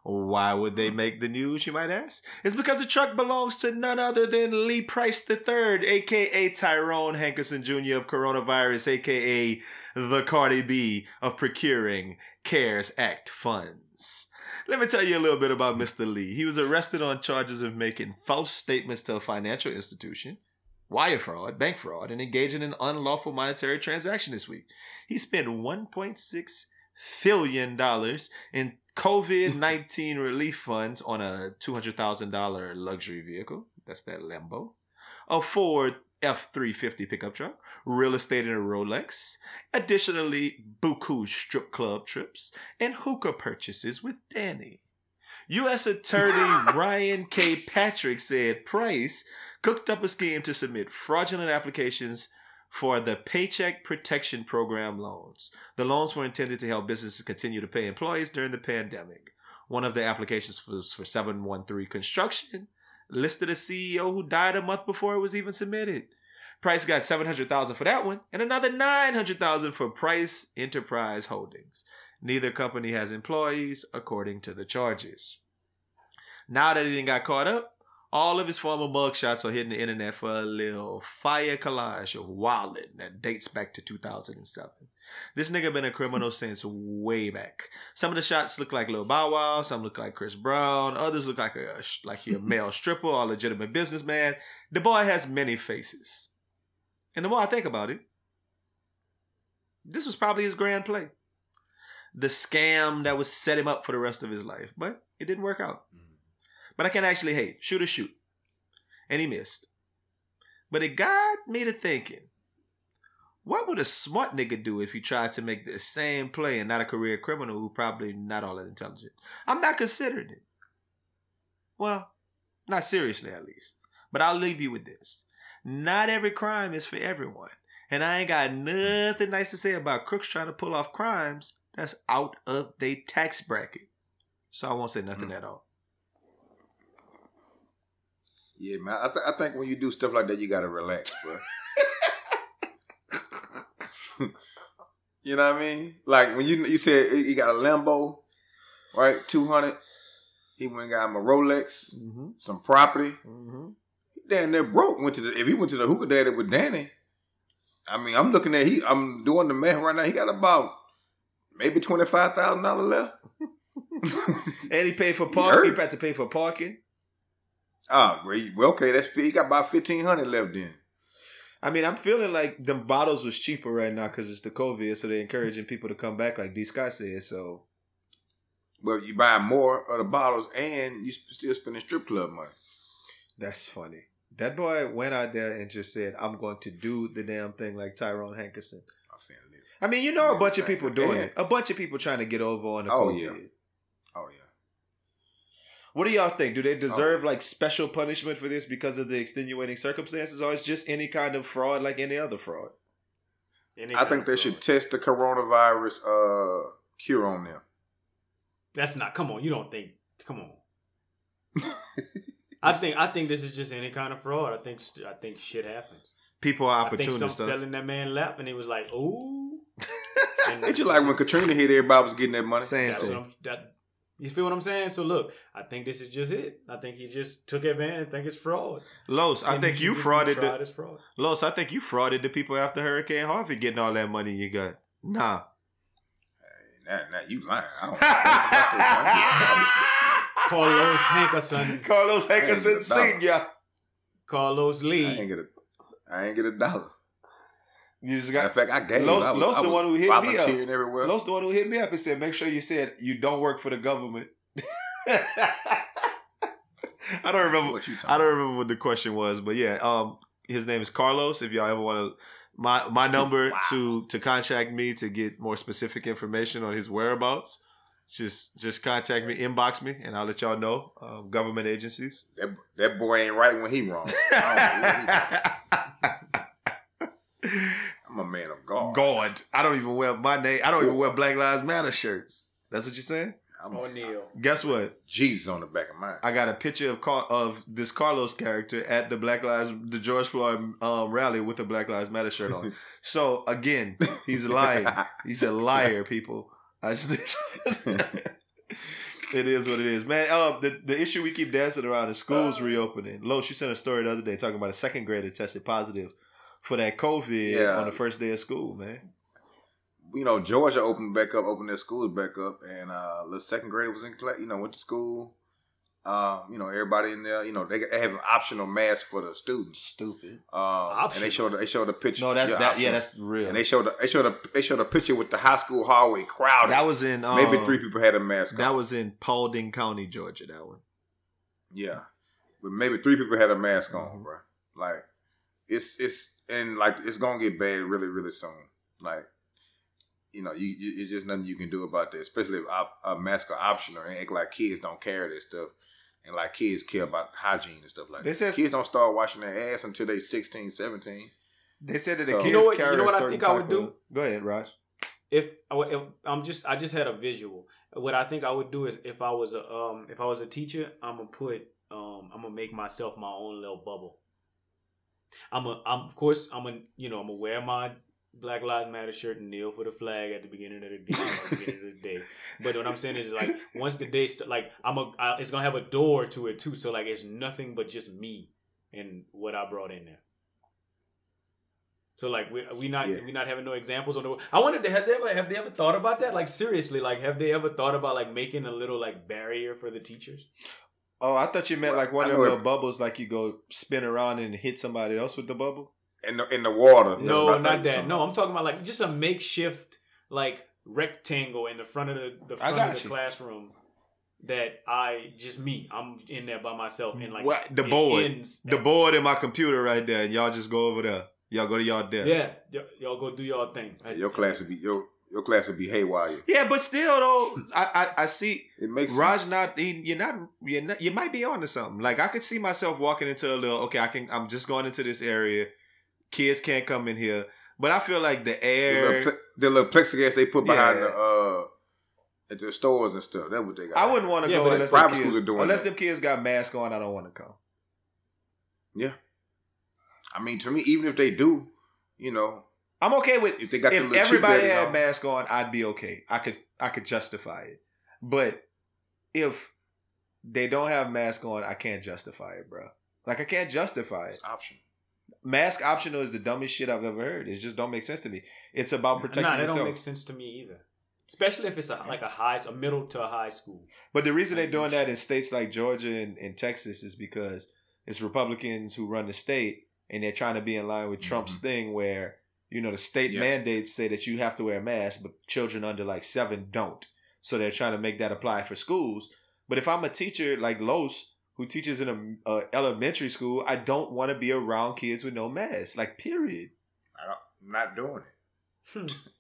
B: Why would they make the news, you might ask? It's because the truck belongs to none other than Lee Price III, aka Tyrone Hankerson Jr. of coronavirus, aka the Cardi B of procuring CARES Act funds. Let me tell you a little bit about Mr. Lee. He was arrested on charges of making false statements to a financial institution, wire fraud, bank fraud, and engaging in unlawful monetary transaction this week. He spent $1.6 billion in COVID 19 *laughs* relief funds on a $200,000 luxury vehicle. That's that Lambo. A Ford F 350 pickup truck. Real estate in a Rolex. Additionally, buku strip club trips and hookah purchases with Danny. U.S. Attorney *laughs* Ryan K. Patrick said Price cooked up a scheme to submit fraudulent applications for the Paycheck Protection Program loans. The loans were intended to help businesses continue to pay employees during the pandemic. One of the applications was for 713 Construction, listed a CEO who died a month before it was even submitted. Price got 700,000 for that one and another 900,000 for Price Enterprise Holdings. Neither company has employees according to the charges. Now that didn't got caught up, all of his former mugshots are hitting the internet for a little fire collage of wildin' that dates back to 2007. This nigga been a criminal since way back. Some of the shots look like Lil Bow Wow, some look like Chris Brown, others look like a like he a *laughs* male stripper or a legitimate businessman. The boy has many faces. And the more I think about it, this was probably his grand play. The scam that would set him up for the rest of his life. But it didn't work out. But I can actually hate. Shoot or shoot. And he missed. But it got me to thinking. What would a smart nigga do if he tried to make the same play and not a career criminal who probably not all that intelligent? I'm not considering it. Well, not seriously at least. But I'll leave you with this. Not every crime is for everyone. And I ain't got nothing nice to say about crooks trying to pull off crimes that's out of their tax bracket. So I won't say nothing
D: Mm.
B: at all.
D: Yeah, man. I, th- I think when you do stuff like that, you gotta relax, bro. *laughs* you know what I mean? Like when you you said he got a Lambo, right? Two hundred. He went and got him a Rolex,
B: Mm-hmm.
D: some property.
B: Mm-hmm.
D: He damn near broke. Went to the if he went to the hookah daddy with Danny. I mean, I'm looking at he. I'm doing the math right now. He got about maybe twenty five thousand dollars left. *laughs*
B: And he paid for parking. He
D: hurt.
B: had to pay for parking.
D: Ah, well, he- well, okay, that's he got about fifteen hundred left then.
B: I mean, I'm feeling like the bottles was cheaper right now because it's the COVID, so they're encouraging people to come back, like D. Scott said. So
D: But you buy more of the bottles and you still spending strip club money.
B: that's funny. That boy went out there and just said, "I'm going to do the damn thing," like Tyrone Hankerson.
D: I feel it.
B: I mean, you know, a bunch of people doing it. A bunch of people trying to get over on the
D: Oh,
B: COVID.
D: yeah. Oh yeah.
B: What do y'all think? Do they deserve like special punishment for this because of the extenuating circumstances, or is just any kind of fraud like any other fraud?
C: Any
D: I think they
C: fraud.
D: should test the coronavirus uh, cure on them.
C: That's not. Come on, you don't think? Come on. *laughs* I think I think this is just any kind of fraud. I think I think shit happens.
B: People are
C: I think some
B: opportunists.
C: fell in that man lap and he was like, "Ooh." And *laughs*
D: Ain't you like when Katrina hit, everybody was getting that money?
B: Same
C: that's
B: thing.
C: I'm, that, you feel what I'm saying? So look, I think this is just it. I think he just took advantage. I think it's fraud.
B: Los, I
C: Maybe
B: think you frauded
C: tried
B: the
C: fraud.
B: Los. I think you frauded the people after Hurricane Harvey getting all that money you got. Nah.
D: Nah, nah, you lying. I *laughs*
C: Carlos Hankerson,
B: Carlos
D: Hankerson
B: Hankerson Senior.
C: Carlos
D: don't, I ain't get a, I ain't get a dollar.
B: You just got
D: of fact, I gave.
B: Los-
D: I was,
B: Los
D: I
B: the one who hit me up.
D: everywhere.
B: Los the one who hit me up and said, make sure you said you don't work for the government. *laughs* I don't remember
D: What you
B: I don't remember what the question was, but yeah, um his name is Carlos. If y'all ever want to my my *laughs* number
D: Wow.
B: to to contact me to get more specific information on his whereabouts, just just contact me, inbox me, and I'll let y'all know. Um, government agencies.
D: That that boy ain't right when he wrong. *laughs* I don't know what he- I'm a man of God.
B: God, I don't even wear my name. I don't even wear Black Lives Matter shirts. That's what you're saying.
D: I'm
C: O'Neal.
B: Guess what?
D: Jesus on the back of mine.
B: I got a picture of Car- of this Carlos character at the Black Lives the George Floyd um, rally with a Black Lives Matter shirt on. *laughs* so again, he's lying. *laughs* He's a liar, people. I just, *laughs* it is what it is, man. Uh, the the issue we keep dancing around is schools reopening. Lo, she sent a story the other day talking about a second grader tested positive for that COVID
D: Yeah.
B: on the first day of school, man.
D: you know, Georgia opened back up, opened their schools back up, and uh, the second grade was in class. You know, went to school. Um, you know, everybody in there. You know, they, they have an optional mask for the students.
B: Stupid.
D: Um, and they showed they showed a picture.
B: No, that's that. Yeah, that's real.
D: And they showed a, they showed a they showed a picture with the high school hallway crowded.
B: that was in um,
D: maybe three people had a mask.
B: That
D: on.
B: was in Paulding County, Georgia. That one.
D: Yeah, but maybe three people had a mask
B: Mm-hmm.
D: on, bro. Like it's it's and like it's gonna get bad really really soon. Like you know, you, you it's just nothing you can do about that. Especially if op, a mask are optional and act like kids don't care this stuff, and like kids care about hygiene and stuff like
B: They
D: that.
B: said-
D: kids don't start washing their ass until they 16, 17.
B: They said that the
D: So-
B: kids
C: You know what-
B: carry
C: you know
B: a
C: what I
B: certain
C: think I would
B: type
C: do?
B: of- Go ahead, Raj.
C: if, if I'm just I just had a visual. What I think I would do is if I was a um if I was a teacher, I'm gonna put um I'm gonna make myself my own little bubble. I'm a I'm of course I'm a you know I'm gonna wear my Black Lives Matter shirt and kneel for the flag at the beginning of the game, at the beginning of the day. But what I'm saying is like once the day st- like I'm a I, it's gonna have a door to it too, so like it's nothing but just me and what I brought in there. So like we we not
D: Yeah.
C: we not having no examples on the. I wondered has they ever have they ever thought about that? Like seriously, like have they ever thought about like making a little like barrier for the teachers?
B: Oh, I thought you meant
D: Well,
B: like one
D: I
B: of
D: know
B: the
D: it-
B: bubbles, like you go spin around and hit somebody else with the bubble.
D: In the in the water.
C: No,
D: what
C: not that. No, I'm talking about like just a makeshift like rectangle in the front of the, the front of the
B: you.
C: classroom that I just me. I'm in there by myself and like
B: What the board?
C: ends
B: The
C: at-
B: board in my computer right there, and y'all just go over there. Y'all go to y'all desk.
C: Yeah, y- y'all go do y'all thing. I-
D: Your class would be your your class would be haywire.
B: Yeah, but still though, I I, I see
D: It makes
B: Raj not he- you're not you're not you might be onto something. Like I could see myself walking into a little okay, I can I'm just going into this area. Kids can't come in here. But I feel like the
D: the
B: air
D: little, the little plexiglass they put behind
B: Yeah.
D: the uh at the stores and stuff. That's what they got.
B: I wouldn't want to
C: Yeah,
B: go
C: but
B: unless
D: private
B: them
D: schools are doing
B: unless
D: that.
B: them kids got masks on. I don't want to come.
D: Yeah. I mean, to me, even if they do, you know,
B: I'm okay with
D: if they got
B: if
D: little
B: everybody had
D: on.
B: mask on, I'd be okay. I could I could justify it. But if they don't have mask on, I can't justify it, bro. Like I can't justify it.
D: it's option.
B: Mask optional is the dumbest shit I've ever heard. It just don't make sense to me. It's about protecting
C: nah, that
B: yourself.
C: don't make sense to me either. Especially if it's a, like a high, a middle to a high school.
B: But the reason they're doing that in states like Georgia and, and Texas is because it's Republicans who run the state and they're trying to be in line with mm-hmm. Trump's thing where, you know, the state
D: Yeah.
B: mandates say that you have to wear a mask, but children under like seven don't. So they're trying to make that apply for schools. But if I'm a teacher like Los, who teaches in a, a elementary school, I don't want to be around kids with no mask. Like, period.
D: I don't, I'm not doing it. Hmm. *laughs*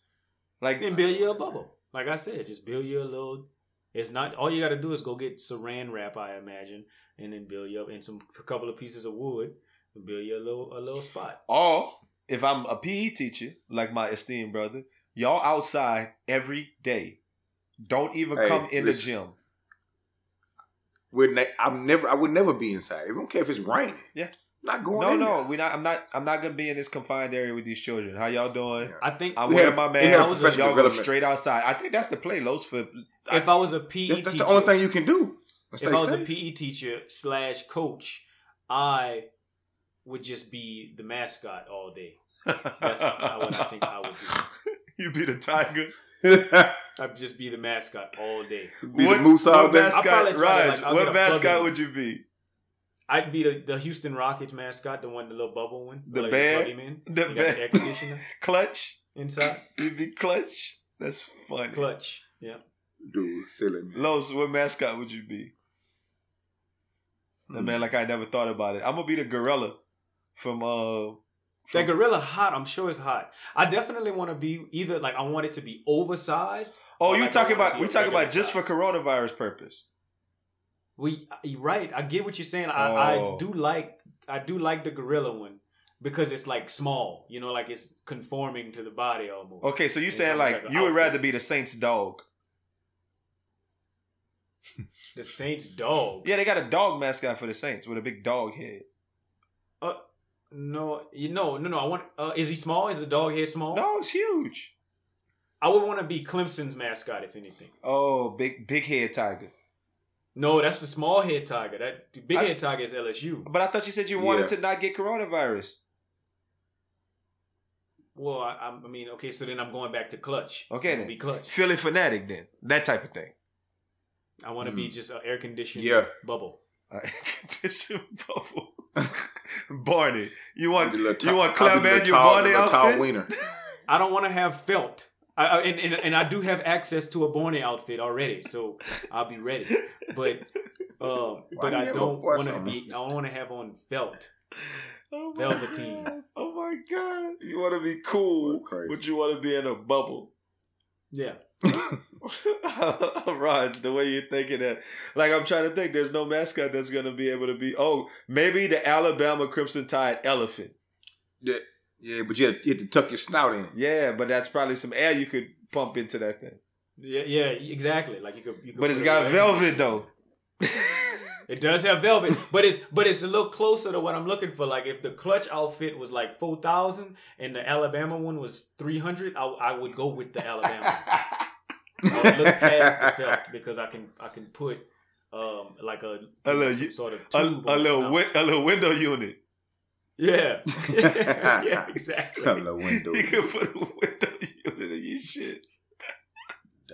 B: Like,
C: Then build you a bubble. Like I said, just build you a little. It's not all you got to do is go get Saran wrap, I imagine, and then build you up in some a couple of pieces of wood and build you a little a little spot.
B: Or if I'm a PE teacher, like my esteemed brother, y'all outside every day. Don't even
D: Hey,
B: come in
D: listen.
B: the gym.
D: We're ne- I'm never. I would never be inside. I don't care if it's raining.
B: Yeah.
D: I'm not going.
B: No,
D: in
B: no,
D: there.
B: we not. I'm not. I'm not gonna be in this confined area with these children. How y'all doing?
D: Yeah.
C: I think
B: I'm
D: We
B: wearing my
D: we have
B: mask. Y'all go straight outside. I think that's the play, Los. For
C: if I was a PE
D: That's, that's
C: teacher,
D: the only thing you can do.
C: if I was a. PE teacher slash coach, I would just be the mascot all day. That's what I think I would do. *laughs*
B: You'd be the tiger. *laughs*
C: I'd just be the mascot all day.
D: be the moose all
B: what
D: day.
C: I'll
B: mascot?
C: probably try to,
B: Raj,
C: like, I'll
B: what
C: get a plug-in.
B: mascot would you be?
C: I'd be the, the Houston Rockets mascot, the one, the little bubble one.
B: The
C: Like,
B: bear?
C: You plug.
B: The
C: You got
B: bear.
C: air conditioner *laughs*
B: Clutch.
C: inside.
B: You'd be clutch. That's funny.
C: Clutch. Yeah.
D: Dude, silly man.
B: Los, what mascot would you be? And man, like I never thought about it. I'm gonna be the gorilla from uh
C: That gorilla hot. I'm sure it's hot. I definitely want to be either like I want it to be oversized.
B: Oh, you
C: like,
B: talking
C: want it to
B: about we talking about just for coronavirus purpose?
C: We you're right. I get what you're saying. I,
B: Oh.
C: I do like I do like the gorilla one because it's like small. You know, like it's conforming to the body almost.
B: Okay, so you saying like,
C: like
B: you would rather be the Saints dog? *laughs*
C: The Saints dog.
B: Yeah, they got a dog mascot for the Saints with a big dog head.
C: No, you know, no, no. I want. Uh, is he small? Is the dog head small?
B: No, it's huge.
C: I would want to be Clemson's mascot if anything.
B: Oh, big big head tiger.
C: No, that's the small head tiger. That the big
B: I-
C: head tiger is LSU.
B: But I thought you said you wanted
D: Yeah.
B: to not get coronavirus.
C: Well, I, I mean, okay, so then I'm going back to clutch.
B: Okay then.
C: be clutch.
B: Phillie Phanatic then. That type of thing.
C: I want to be just an air conditioned
D: Yeah.
C: bubble.
B: Uh, *laughs* Tissue bubble. *laughs* *laughs* Barney. You want
D: The little
B: you want
D: I'll
B: Clem
D: be the
B: your
D: tall-
B: Barney
D: tall
B: outfit?
D: wiener. *laughs*
C: I don't want to have felt. I, I, and, and, and I do have access to a Barney outfit already, so I'll be ready. But um, but
D: do
C: I don't want to be. I don't want to have on felt. *laughs*
B: Oh my
C: Velveteen.
B: God. Oh my god. You want to be cool,
D: Boy,
B: but you want to be in a bubble.
C: Yeah. *laughs*
B: Raj, the way you're thinking that, like I'm trying to think, there's no mascot that's gonna be able to be. Oh, maybe the Alabama Crimson Tide elephant.
D: yeah, yeah, but you had, you had to tuck your snout in.
B: Yeah, but that's probably some air you could pump into that thing.
C: Yeah, yeah, exactly. Like you could, you could.
B: But it's
C: put it
B: got
C: away.
B: velvet though. *laughs*
C: It does have velvet, but it's but it's a little closer to what I'm looking for. Like if the clutch outfit was like four thousand and the Alabama one was three hundred, I, I would go with the Alabama. *laughs* I would look past the felt because I can I can put um like a,
B: A little
C: some
B: u-
C: sort of
B: a,
C: tube
B: a
C: on the
B: little win- a little window unit.
C: yeah *laughs* *laughs* yeah exactly
D: A little window.
B: You can put a window unit in your shit.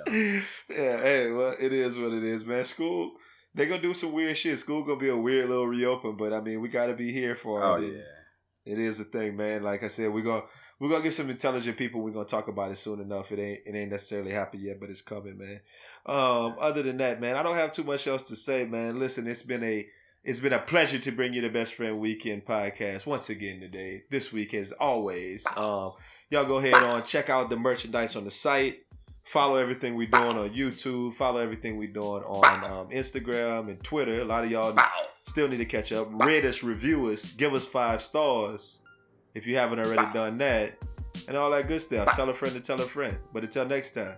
B: yeah, hey, well, it is what it is, man. School, they gonna do some weird shit. School gonna be a weird little reopen, but I mean, we gotta be here for
D: Oh
B: it.
D: yeah.
B: It is a thing, man. Like I said, we're gonna we're gonna get some intelligent people. We're gonna talk about it soon enough. It ain't it ain't necessarily happened yet, but it's coming, man. Um, other than that, man, I don't have too much else to say, man. Listen, it's been a it's been a pleasure to bring you the Best Friend Weekend podcast once again today. This week as always. Um, y'all go ahead on check out the merchandise on the site. Follow everything we're doing on YouTube. Follow everything we're doing on um, Instagram and Twitter. A lot of y'all still need to catch up. Rate us, review us, give us five stars if you haven't already done that, and all that good stuff. Tell a friend to tell a friend. But until next time,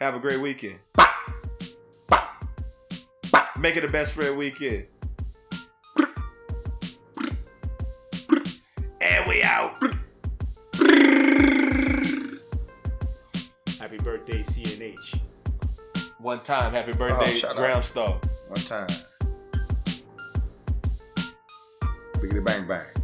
B: have a great weekend. Make it a best friend weekend. And we out. One time, happy oh, birthday,
D: shout out.
B: Graham Star.
D: One time. Biggity bang bang.